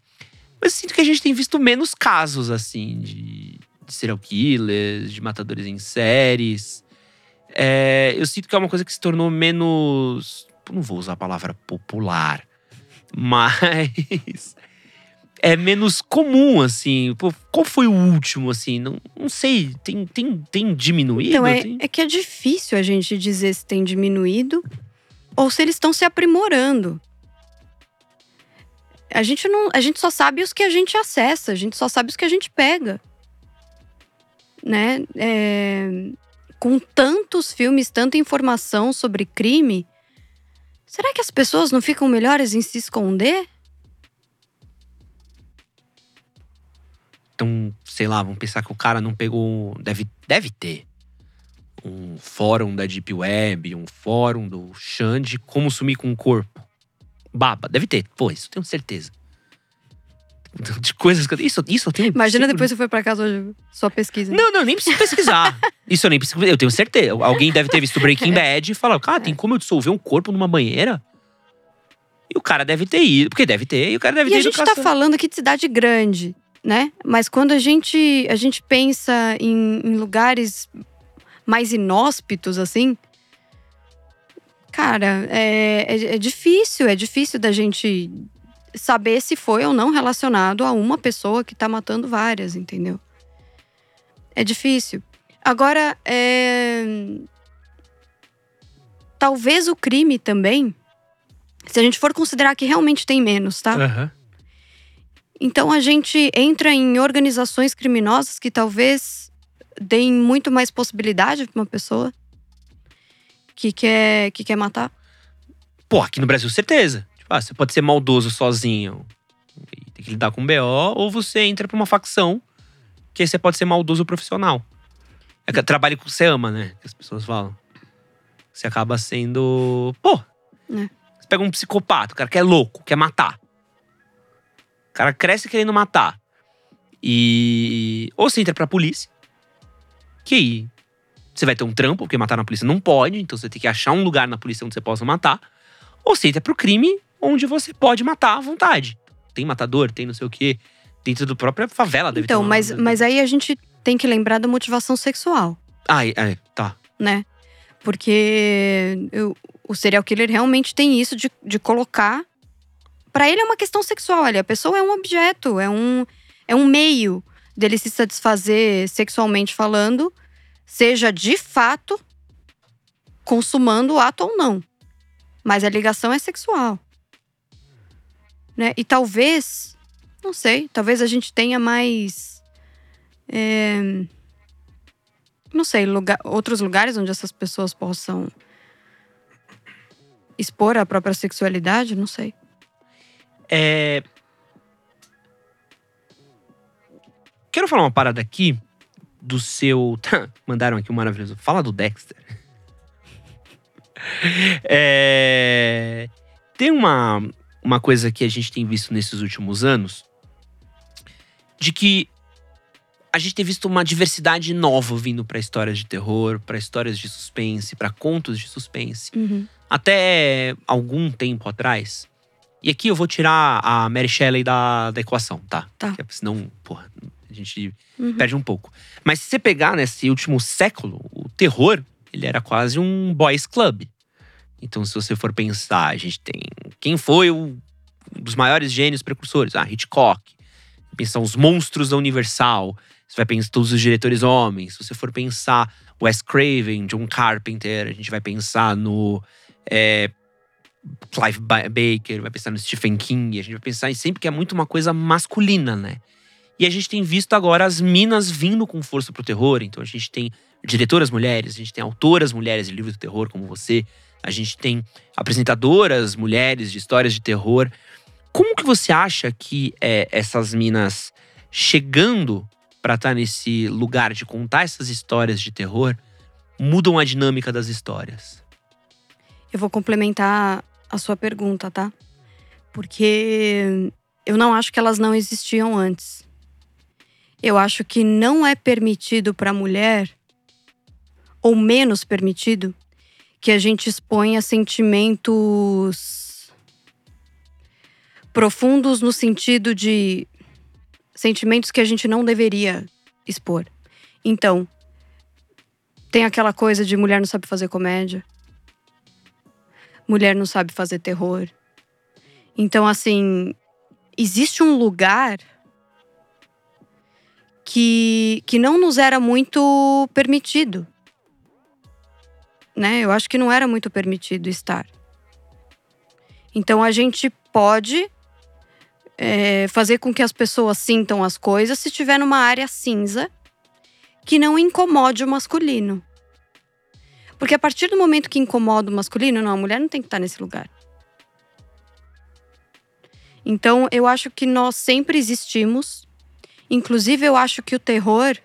mas sinto que a gente tem visto menos casos, assim, de, de serial killers, de matadores em séries. É, eu sinto que é uma coisa que se tornou menos. Não vou usar a palavra popular, mas é menos comum, assim. Pô, qual foi o último, assim? Não, não sei. Tem, tem, tem diminuído? Então, é, Tem- é que é difícil a gente dizer se tem diminuído ou se eles estão se aprimorando. A gente, não, a gente só sabe os que a gente acessa, a gente só sabe os que a gente pega. Né? É, com tantos filmes, tanta informação sobre crime, será que as pessoas não ficam melhores em se esconder? Então, sei lá, vamos pensar que o cara não pegou. Deve, deve ter um fórum da Deep Web, um fórum do Xande, como sumir com o corpo. Baba, deve ter. Pô, isso eu tenho certeza. De coisas que eu. Isso, isso eu tenho. Imagina sempre- depois você foi pra casa hoje, sua pesquisa. Não, não, nem preciso pesquisar. Isso eu nem preciso. Eu tenho certeza. Alguém deve ter visto Breaking Bad e falar: cara, tem como eu dissolver um corpo numa banheira? E o cara deve ter ido. Porque deve ter, e o cara deve E ter a ido gente tá falando aqui de cidade grande, né? Mas quando a gente, a gente pensa em, em lugares mais inóspitos, assim. Cara, é, é, é difícil, é difícil da gente saber se foi ou não relacionado a uma pessoa que tá matando várias, entendeu? É difícil. Agora, é... talvez o crime também, se a gente for considerar que realmente tem menos, tá? Aham. Então a gente entra em organizações criminosas que talvez deem muito mais possibilidade para uma pessoa que quer, que quer matar. Pô, aqui no Brasil, certeza. Tipo, ah, você pode ser maldoso sozinho e ter que lidar com um BO, ou você entra pra uma facção que aí você pode ser maldoso profissional. É que trabalho que você ama, né? Que as pessoas falam. Você acaba sendo. Pô! É. Você pega um psicopata, o cara que é louco, quer matar. O cara cresce querendo matar. E. Ou você entra pra polícia, que aí você vai ter um trampo, porque matar na polícia não pode, então você tem que achar um lugar na polícia onde você possa matar. Ou você entra pro crime onde você pode matar à vontade. Tem matador, tem não sei o quê. Dentro da própria favela deve Então, ter uma- mas, mas aí a gente tem que lembrar da motivação sexual, Ah, é, é, tá. né? Porque eu- o serial killer realmente tem isso de, de colocar. Pra ele é uma questão sexual ali. A pessoa é um objeto, é um, é um meio dele se satisfazer sexualmente falando, seja de fato consumando o ato ou não. Mas a ligação é sexual. Né? E talvez, não sei, talvez a gente tenha mais. é, não sei, lugar, outros lugares onde essas pessoas possam expor a própria sexualidade, não sei. É... Quero falar uma parada aqui do seu. Mandaram aqui um maravilhoso. Fala do Dexter. É, Tem uma, uma coisa que a gente tem visto nesses últimos anos de que a gente tem visto uma diversidade nova vindo para histórias de terror, para histórias de suspense, para contos de suspense até algum tempo atrás. E aqui eu vou tirar a Mary Shelley da, da equação, tá? Tá. Porque senão, porra, a gente Uhum. perde um pouco. Mas se você pegar nesse último século, o terror, ele era quase um boys club. Então, se você for pensar, a gente tem quem foi o, um dos maiores gênios precursores? Ah, Hitchcock. Pensar os monstros da Universal. Você vai pensar todos os diretores homens. Se você for pensar Wes Craven, John Carpenter, a gente vai pensar no é, Clive Ba- Baker, vai pensar no Stephen King, a gente vai pensar em sempre que é muito uma coisa masculina, né? E a gente tem visto agora as minas vindo com força pro terror. Então a gente tem diretoras mulheres, a gente tem autoras mulheres de livros de terror como você, a gente tem apresentadoras mulheres de histórias de terror. Como que você acha que é, essas minas chegando pra estar nesse lugar de contar essas histórias de terror mudam a dinâmica das histórias? Eu vou complementar a sua pergunta, tá? Porque eu não acho que elas não existiam antes. Eu acho que não é permitido para a mulher, ou menos permitido, que a gente exponha sentimentos profundos no sentido de sentimentos que a gente não deveria expor. Então, tem aquela coisa de mulher não sabe fazer comédia mulher não sabe fazer terror. Então, assim, existe um lugar que, que não nos era muito permitido. Né? Eu acho que não era muito permitido estar. Então, a gente pode é, fazer com que as pessoas sintam as coisas se estiver numa área cinza que não incomode o masculino. Porque a partir do momento que incomoda o masculino, não, a mulher não tem que estar nesse lugar. Então, eu acho que nós sempre existimos. Inclusive, eu acho que o terror.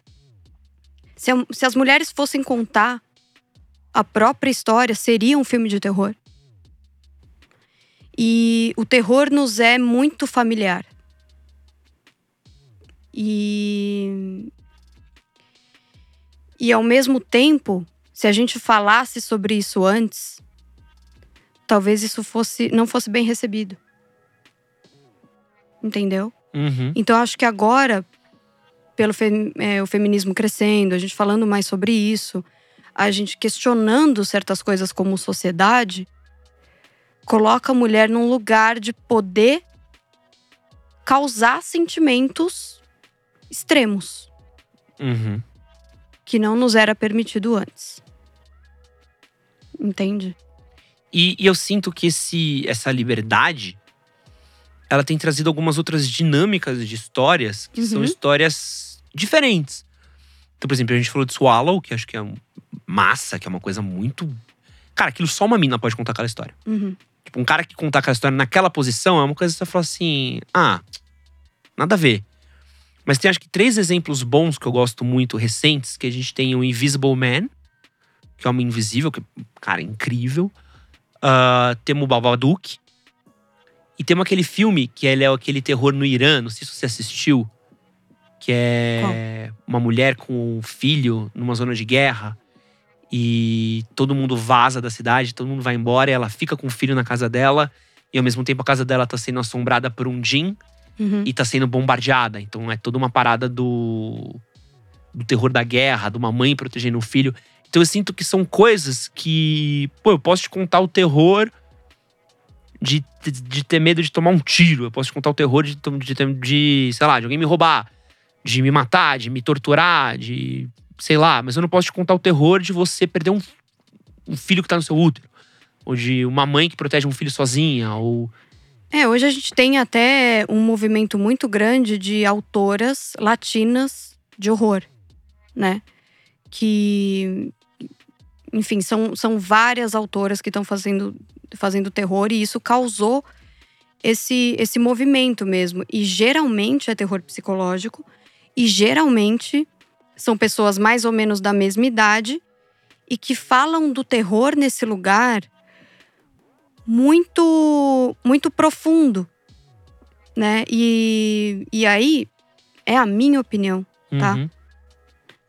Se, se as mulheres fossem contar a própria história, seria um filme de terror. E o terror nos é muito familiar. E. E ao mesmo tempo, se a gente falasse sobre isso antes, talvez isso fosse não fosse bem recebido. Entendeu? Uhum. Então acho que agora, pelo fe- é, o feminismo crescendo, a gente falando mais sobre isso, a gente questionando certas coisas como sociedade, coloca a mulher num lugar de poder causar sentimentos extremos Uhum. que não nos era permitido antes. Entende? E, e eu sinto que esse, essa liberdade ela tem trazido algumas outras dinâmicas de histórias que são Uhum. histórias diferentes. Então, por exemplo, a gente falou de Swallow, que acho que é massa, que é uma coisa muito. Cara, aquilo só uma mina pode contar aquela história. Uhum. Tipo, um cara que contar aquela história naquela posição é uma coisa que você fala assim: ah, nada a ver. Mas tem acho que três exemplos bons que eu gosto muito, recentes, que a gente tem o Invisible Man, que é Homem Invisível, que, cara, é incrível. Uh, temos o Babadook. E temos aquele filme que ele é aquele terror no Irã, não sei se você assistiu. Que é Qual? uma mulher com um filho numa zona de guerra. E todo mundo vaza da cidade, todo mundo vai embora e ela fica com o filho na casa dela. E ao mesmo tempo a casa dela tá sendo assombrada por um Jin uhum. e tá sendo bombardeada. Então é toda uma parada do, do terror da guerra, de uma mãe protegendo o filho. Então eu sinto que são coisas que, pô, eu posso te contar o terror de, de, de ter medo de tomar um tiro. Eu posso te contar o terror de, de, de, sei lá, de alguém me roubar, de me matar, de me torturar, de. sei lá. Mas eu não posso te contar o terror de você perder um, um filho que tá no seu útero. Ou de uma mãe que protege um filho sozinha, ou. É, hoje a gente tem até um movimento muito grande de autoras latinas de horror, né? Que enfim, são, são várias autoras que estão fazendo, fazendo terror e isso causou esse, esse movimento mesmo. E geralmente é terror psicológico, e geralmente são pessoas mais ou menos da mesma idade e que falam do terror nesse lugar muito muito profundo, né? E, e aí é a minha opinião, tá? Uhum.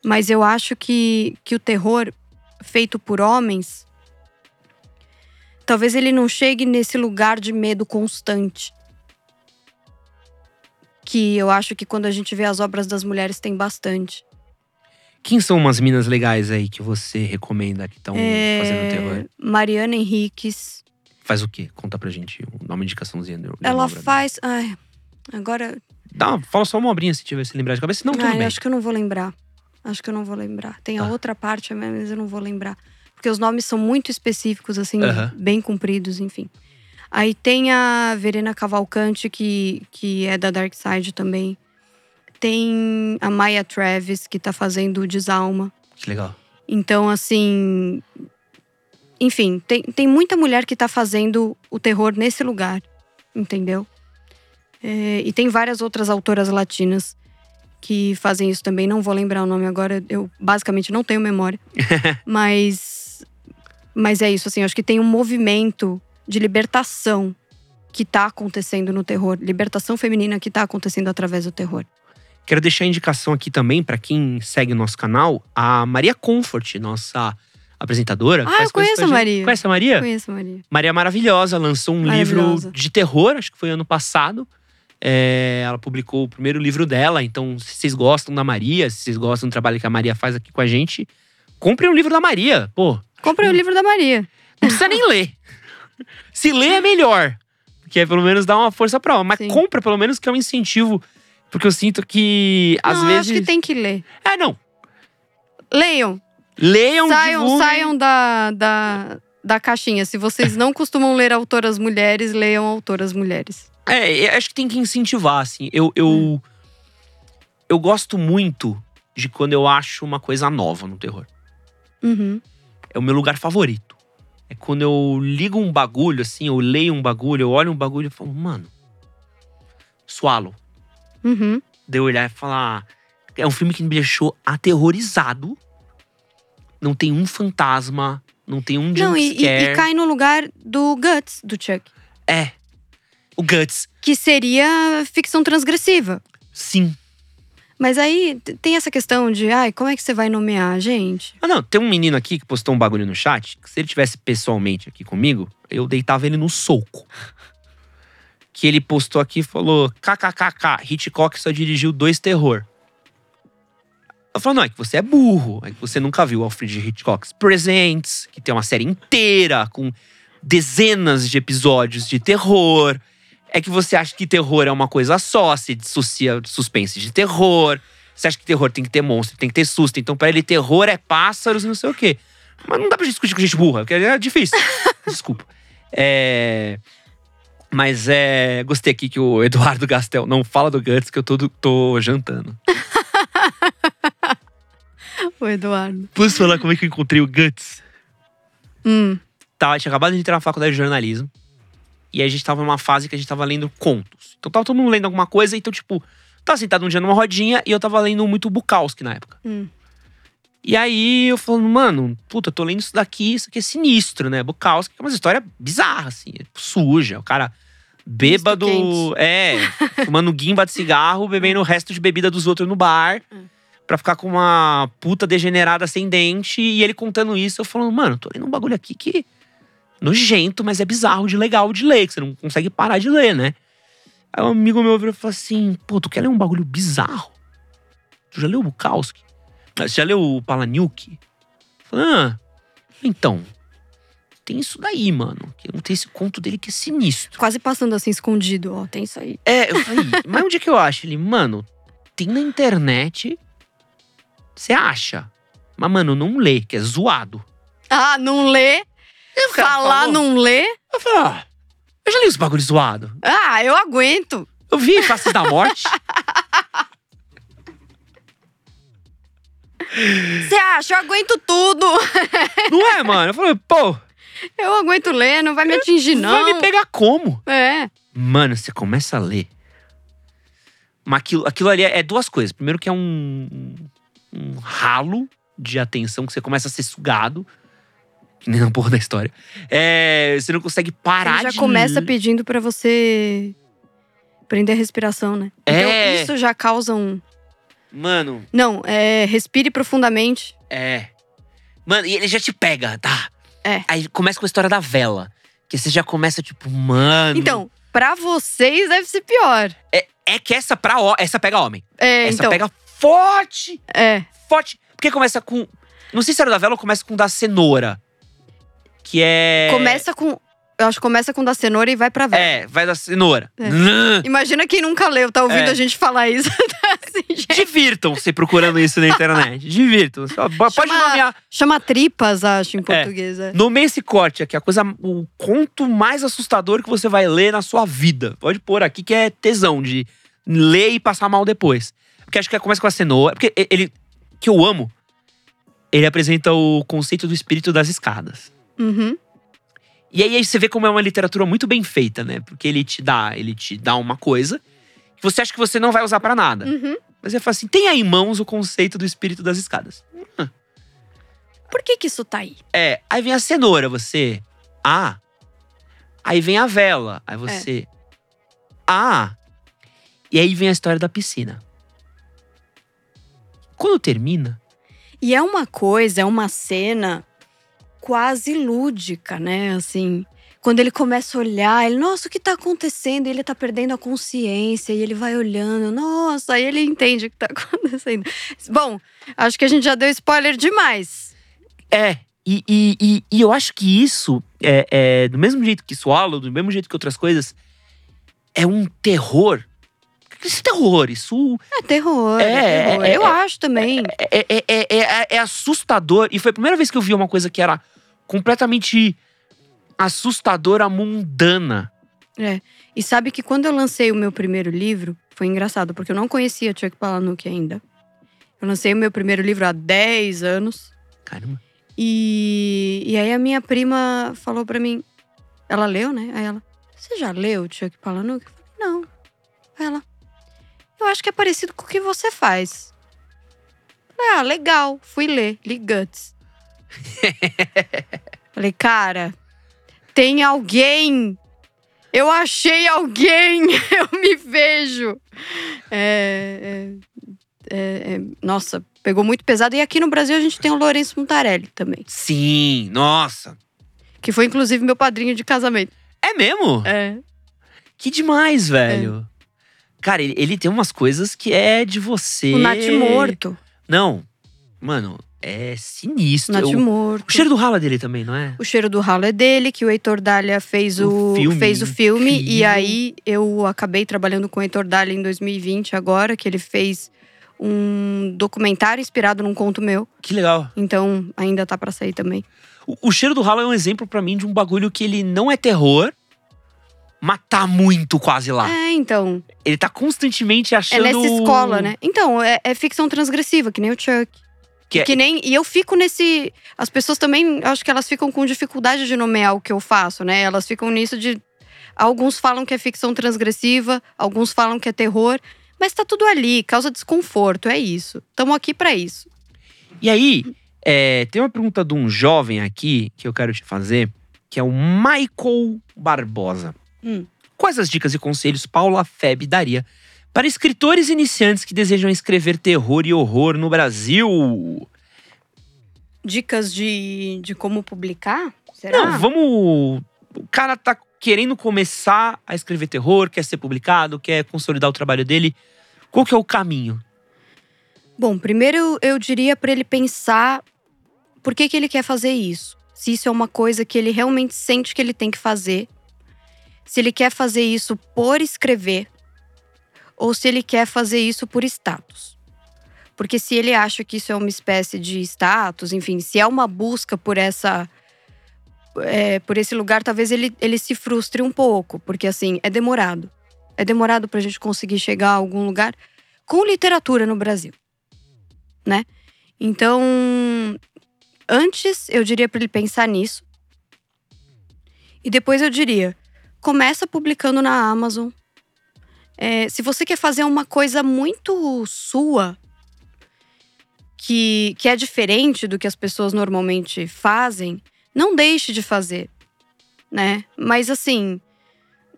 Mas eu acho que, que o terror feito por homens, talvez ele não chegue nesse lugar de medo constante. Que eu acho que quando a gente vê as obras das mulheres tem bastante. Quem são umas minas legais aí que você recomenda que estão é... fazendo terror? Mariana Henriques. Faz o quê? Conta pra gente. Dá uma indicaçãozinha. Ela faz. Ai, agora. Dá, fala só uma obrinha se tiver se lembrar de cabeça. Não, tudo Ai, bem. Acho que eu não vou lembrar. Acho que eu não vou lembrar. Tem a ah. outra parte, mas eu não vou lembrar. Porque os nomes são muito específicos, assim, bem compridos, enfim. Aí tem a Verena Cavalcante, que, que é da Dark Side também. Tem a Maya Travis, que tá fazendo o Desalma. Que legal. Então, assim. Enfim, tem, tem muita mulher que tá fazendo o terror nesse lugar, entendeu? É, e tem várias outras autoras latinas que fazem isso também. Não vou lembrar o nome agora, eu basicamente não tenho memória. mas, mas é isso, assim, acho que tem um movimento de libertação que está acontecendo no terror, libertação feminina que está acontecendo através do terror. Quero deixar a indicação aqui também para quem segue o nosso canal, a Maria Comfort, nossa apresentadora. Ah, eu conheço a Maria. Conhece a Maria? Conheço a Maria. Maria Maravilhosa, lançou um livro de terror, acho que foi ano passado. É, ela publicou o primeiro livro dela, então se vocês gostam da Maria, se vocês gostam do trabalho que a Maria faz aqui com a gente, comprem o livro da Maria, pô. Comprem o livro da Maria. Não precisa nem ler. Se ler é melhor, porque é pelo menos dá uma força pra ela. Mas Sim. compra pelo menos que é um incentivo, porque eu sinto que às não, vezes. acho que tem que ler. É, não. Leiam. Leiam, saiam, divulguem. saiam da, da, da caixinha. Se vocês não costumam ler autoras mulheres, leiam autoras mulheres. É, acho que tem que incentivar, assim. Eu, eu, hum. eu gosto muito de quando eu acho uma coisa nova no terror. Uhum. É o meu lugar favorito. É quando eu ligo um bagulho, assim, eu leio um bagulho, eu olho um bagulho e falo, mano, Swallow. Uhum. De eu olhar e falar. É um filme que me deixou aterrorizado. Não tem um fantasma, não tem um jumpscare. Não, e, e, e cai no lugar do Guts, do Chuck. É, o Guts. Que seria ficção transgressiva. Sim. Mas aí tem essa questão de, ai, como é que você vai nomear, gente? Ah, não, tem um menino aqui que postou um bagulho no chat, que se ele tivesse pessoalmente aqui comigo, eu deitava ele no soco. Que ele postou aqui e falou: kkkk, Hitchcock só dirigiu dois terror. Eu falo, não, é que você é burro, é que você nunca viu Alfred Hitchcock's Presents, que tem uma série inteira com dezenas de episódios de terror é que você acha que terror é uma coisa só, se dissocia suspense de terror. Você acha que terror tem que ter monstro, tem que ter susto. Então, para ele, terror é pássaros e não sei o quê. Mas não dá pra discutir com gente burra, porque é difícil. Desculpa. É. Mas é. Gostei aqui que o Eduardo Gastel não fala do Guts, que eu tô, tô jantando. o Eduardo. Posso falar como é que eu encontrei o Guts? Hum. Tá, tinha acabado de entrar na faculdade de jornalismo. E aí a gente tava numa fase que a gente tava lendo contos. Então tava todo mundo lendo alguma coisa, então, tipo, tava sentado um dia numa rodinha e eu tava lendo muito Bukowski na época. Hum. E aí eu falando, mano, puta, eu tô lendo isso daqui, isso aqui é sinistro, né? Bukowski, é uma história bizarra, assim, suja. O cara bêbado, é, fumando guimba de cigarro, bebendo o resto de bebida dos outros no bar. Hum. Pra ficar com uma puta degenerada sem dente. E ele contando isso, eu falando, mano, tô lendo um bagulho aqui que. Nojento, mas é bizarro de legal de ler, que você não consegue parar de ler, né? Aí um amigo meu virou e falou assim: pô, tu quer ler um bagulho bizarro? Tu já leu o Bukowski? Ah, Você já leu o Palahniuk? Eu Falei, ah, então. Tem isso daí, mano. Que Tem esse conto dele que é sinistro. Quase passando assim, escondido, ó. Tem isso aí. É, eu falei, mas onde é que eu acho? Ele, mano, tem na internet. Você acha? Mas, mano, não lê, que é zoado. Ah, não lê? Falar falou- não lê? Eu falei, ah, eu já li os bagulhos zoados. Ah, eu aguento. Eu vi Faces da Morte. Você acha? Eu aguento tudo. não é, mano? Eu falei, pô, Eu aguento ler, não vai me atingir, não. vai me pegar como? É. Mano, você começa a ler. Mas aquilo, aquilo ali é, é duas coisas. Primeiro que é um, um ralo de atenção que você começa a ser sugado. Nem na porra da história. É, você não consegue parar Ele já de começa pedindo pra você prender a respiração, né? É. Então isso já causa um. Mano, Não, é. Respire profundamente. é. Mano, e ele já te pega, tá? É. Aí começa com a história da vela. Que você já começa, tipo, mano. Então, pra vocês deve ser pior. É, é que essa pra essa pega homem. É, essa então. pega forte. É. forte. Porque começa com. Não sei se era da vela ou começa com da cenoura. Que é. Começa com. Eu acho que começa com da cenoura e vai pra vela. É, vai da cenoura. É. Imagina quem nunca leu, tá ouvindo É. a gente falar isso. Tá assim. Divirtam-se procurando isso na internet. Divirtam-se. Pode Chama- nomear. Chama tripas, acho, em português. É. Nomeie esse corte aqui, a coisa, o conto mais assustador que você vai ler na sua vida. Pode pôr aqui que é tesão de ler e passar mal depois. Porque acho que começa com a cenoura. Porque ele, que eu amo, ele apresenta o conceito do espírito das escadas. Uhum. E aí, aí você vê como é uma literatura muito bem feita, né? Porque ele te dá, ele te dá uma coisa que você acha que você não vai usar pra nada. Uhum. Mas ele fala assim: tem aí em mãos o conceito do espírito das escadas. Por que que isso tá aí? É, aí vem a cenoura, você. Ah. Aí vem a vela, aí você. Ah. E aí vem a história da piscina. Quando termina, E é uma coisa, é uma cena quase lúdica, né? Assim, quando ele começa a olhar, ele, nossa, o que tá acontecendo? E ele tá perdendo a consciência, e ele vai olhando, nossa, aí ele entende o que tá acontecendo. Bom, acho que a gente já deu spoiler demais. É, e, e, e, e eu acho que isso, é, é, do mesmo jeito que Swallow, do mesmo jeito que outras coisas, é um terror. Esse terror, isso É terror, É, é, terror. é, Eu é, acho também. é, é, é, é, é assustador. E foi a primeira vez que eu vi uma coisa que era completamente assustadora, mundana. E sabe que quando eu lancei o meu primeiro livro, foi engraçado, porque eu não conhecia Chuck Palahniuk ainda. Eu lancei o meu primeiro livro há 10 anos. Caramba. E, e aí a minha prima falou pra mim, ela leu, né? Aí ela, você já leu Chuck Palahniuk? Eu falei, não. Aí ela, eu acho que é parecido com o que você faz. Eu Falei, ah, legal. Fui ler, li Guts. Falei, cara, tem alguém. Eu achei alguém. Eu me vejo. É, é, é, é, nossa, pegou muito pesado. E aqui no Brasil a gente tem o Lourenço Mutarelli também. Sim, nossa. Que foi inclusive meu padrinho de casamento. É mesmo? É. Que demais, velho. Cara, ele, ele tem umas coisas que é de você. O Nath Morto. Não, mano, é sinistro. Nath Morto. o cheiro do rala dele também, não é? O cheiro do ralo é dele, que o Heitor Dália fez O o, filme fez o filme. E aí eu acabei trabalhando com o Heitor Dália em 2020, agora, que ele fez um documentário inspirado num conto meu. Que legal. Então ainda tá pra sair também. O, o cheiro do ralo é um exemplo pra mim de um bagulho que ele não é terror, mas tá muito quase lá. É, então. Ele tá constantemente É achando. nessa escola, né? Então, é, é ficção transgressiva, que nem o Chuck. Que é- Que nem. E eu fico nesse. As pessoas também, acho que elas ficam com dificuldade de nomear o que eu faço, né? Elas ficam nisso de. Alguns falam que é ficção transgressiva, alguns falam que é terror, mas tá tudo ali, causa desconforto, é isso. Estamos aqui para isso. E aí, é, tem uma pergunta de um jovem aqui que eu quero te fazer, que é o Michael Barbosa. Hum. Quais as dicas e conselhos Paula Feb daria para escritores iniciantes que desejam escrever terror e horror no Brasil? Dicas de, de como publicar? Será? Não, vamos. O cara tá querendo começar a escrever terror, quer ser publicado, quer consolidar o trabalho dele. Qual que é o caminho? Bom, primeiro eu, diria para ele pensar por que, que ele quer fazer isso. Se isso é uma coisa que ele realmente sente que ele tem que fazer. Se ele quer fazer isso por escrever. Ou se ele quer fazer isso por status. Porque se ele acha que isso é uma espécie de status, enfim, se é uma busca por essa. É, por esse lugar, talvez ele, ele se frustre um pouco, porque assim, é demorado. É demorado pra gente conseguir chegar a algum lugar com literatura no Brasil, né? Então, antes eu diria para ele pensar nisso. E depois eu diria: começa publicando na Amazon. É, se você quer fazer uma coisa muito sua, que, que é diferente do que as pessoas normalmente fazem, não deixe de fazer, né? Mas assim,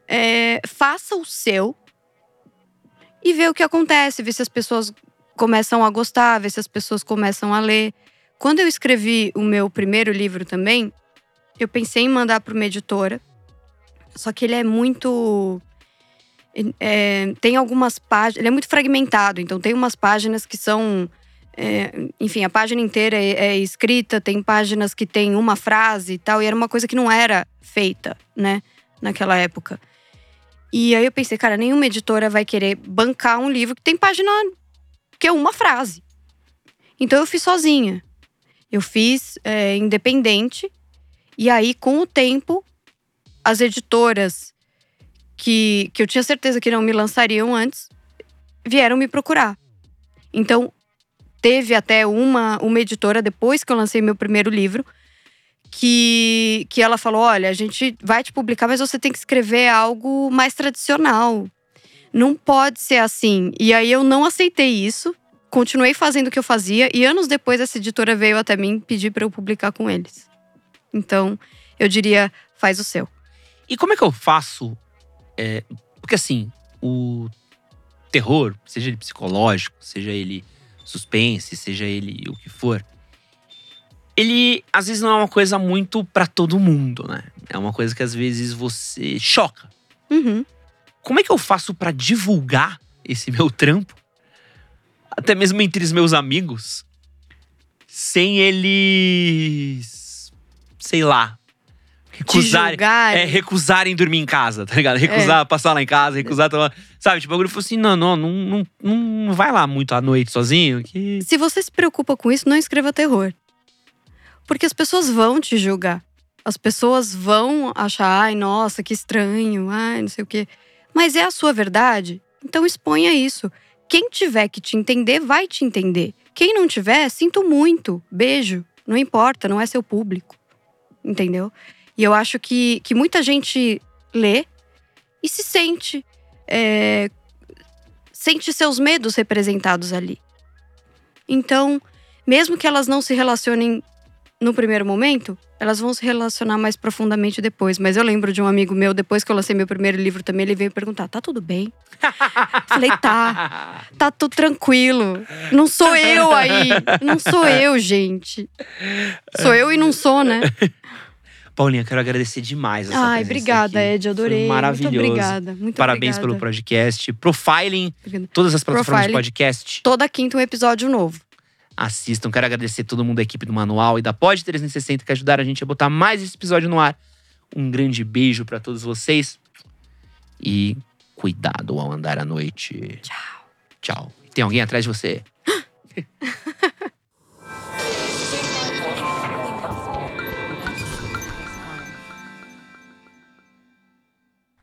é, faça o seu e vê o que acontece, vê se as pessoas começam a gostar, vê se as pessoas começam a ler. Quando eu escrevi o meu primeiro livro também, eu pensei em mandar para uma editora, só que ele é muito. É, tem algumas páginas. Ele é muito fragmentado, então tem umas páginas que são. É, enfim, a página inteira é, é, escrita, tem páginas que tem uma frase e tal, e era uma coisa que não era feita, né, naquela época. E aí eu pensei, cara, nenhuma editora vai querer bancar um livro que tem página que é uma frase. Então eu fiz sozinha. Eu fiz é, independente. E aí, com o tempo, as editoras que, que eu tinha certeza que não me lançariam antes vieram me procurar. Então, teve até uma, uma editora, depois que eu lancei meu primeiro livro, que, que ela falou: olha, a gente vai te publicar, mas você tem que escrever algo mais tradicional. Não pode ser assim. E aí eu não aceitei isso, continuei fazendo o que eu fazia, e anos depois essa editora veio até mim pedir para eu publicar com eles. Então, eu diria: faz o seu. E como é que eu faço? É, porque assim, o terror, seja ele psicológico, seja ele suspense, seja ele o que for, ele às vezes não é uma coisa muito para todo mundo, né? É uma coisa que às vezes você choca. Uhum. Como é que eu faço para divulgar esse meu trampo? Até mesmo entre os meus amigos, sem eles, sei lá, recusarem, é, recusarem dormir em casa, tá ligado? Recusar é. passar lá em casa, recusar tomar. Sabe, tipo, o bagulho falou assim: não, não, não, não, não vai lá muito à noite sozinho. Que... Se você se preocupa com isso, não escreva terror. Porque as pessoas vão te julgar. As pessoas vão achar, ai, nossa, que estranho, ai, não sei o quê. Mas é a sua verdade, então exponha isso. Quem tiver que te entender, vai te entender. Quem não tiver, sinto muito. Beijo. Não importa, não é seu público. Entendeu? E eu acho que, que muita gente lê e se sente. É, sente seus medos representados ali. Então, mesmo que elas não se relacionem no primeiro momento, elas vão se relacionar mais profundamente depois. Mas eu lembro de um amigo meu, depois que eu lancei meu primeiro livro também, ele veio perguntar: tá tudo bem? Falei, tá. Tá tudo tranquilo. Não sou eu aí. Não sou eu, gente. Sou eu e não sou, né? Paulinha, quero agradecer demais essa Ai, obrigada, aqui. Ed, adorei. Foi maravilhoso. Muito obrigada. Muito Parabéns obrigada. pelo podcast. Profiling, todas as plataformas Profiling. de podcast. Toda quinta um episódio novo. Assistam. Quero agradecer todo mundo da equipe do Manual e da Pod 360 que ajudaram a gente a botar mais esse episódio no ar. Um grande beijo para todos vocês. E cuidado ao andar à noite. Tchau. Tchau. Tem alguém atrás de você?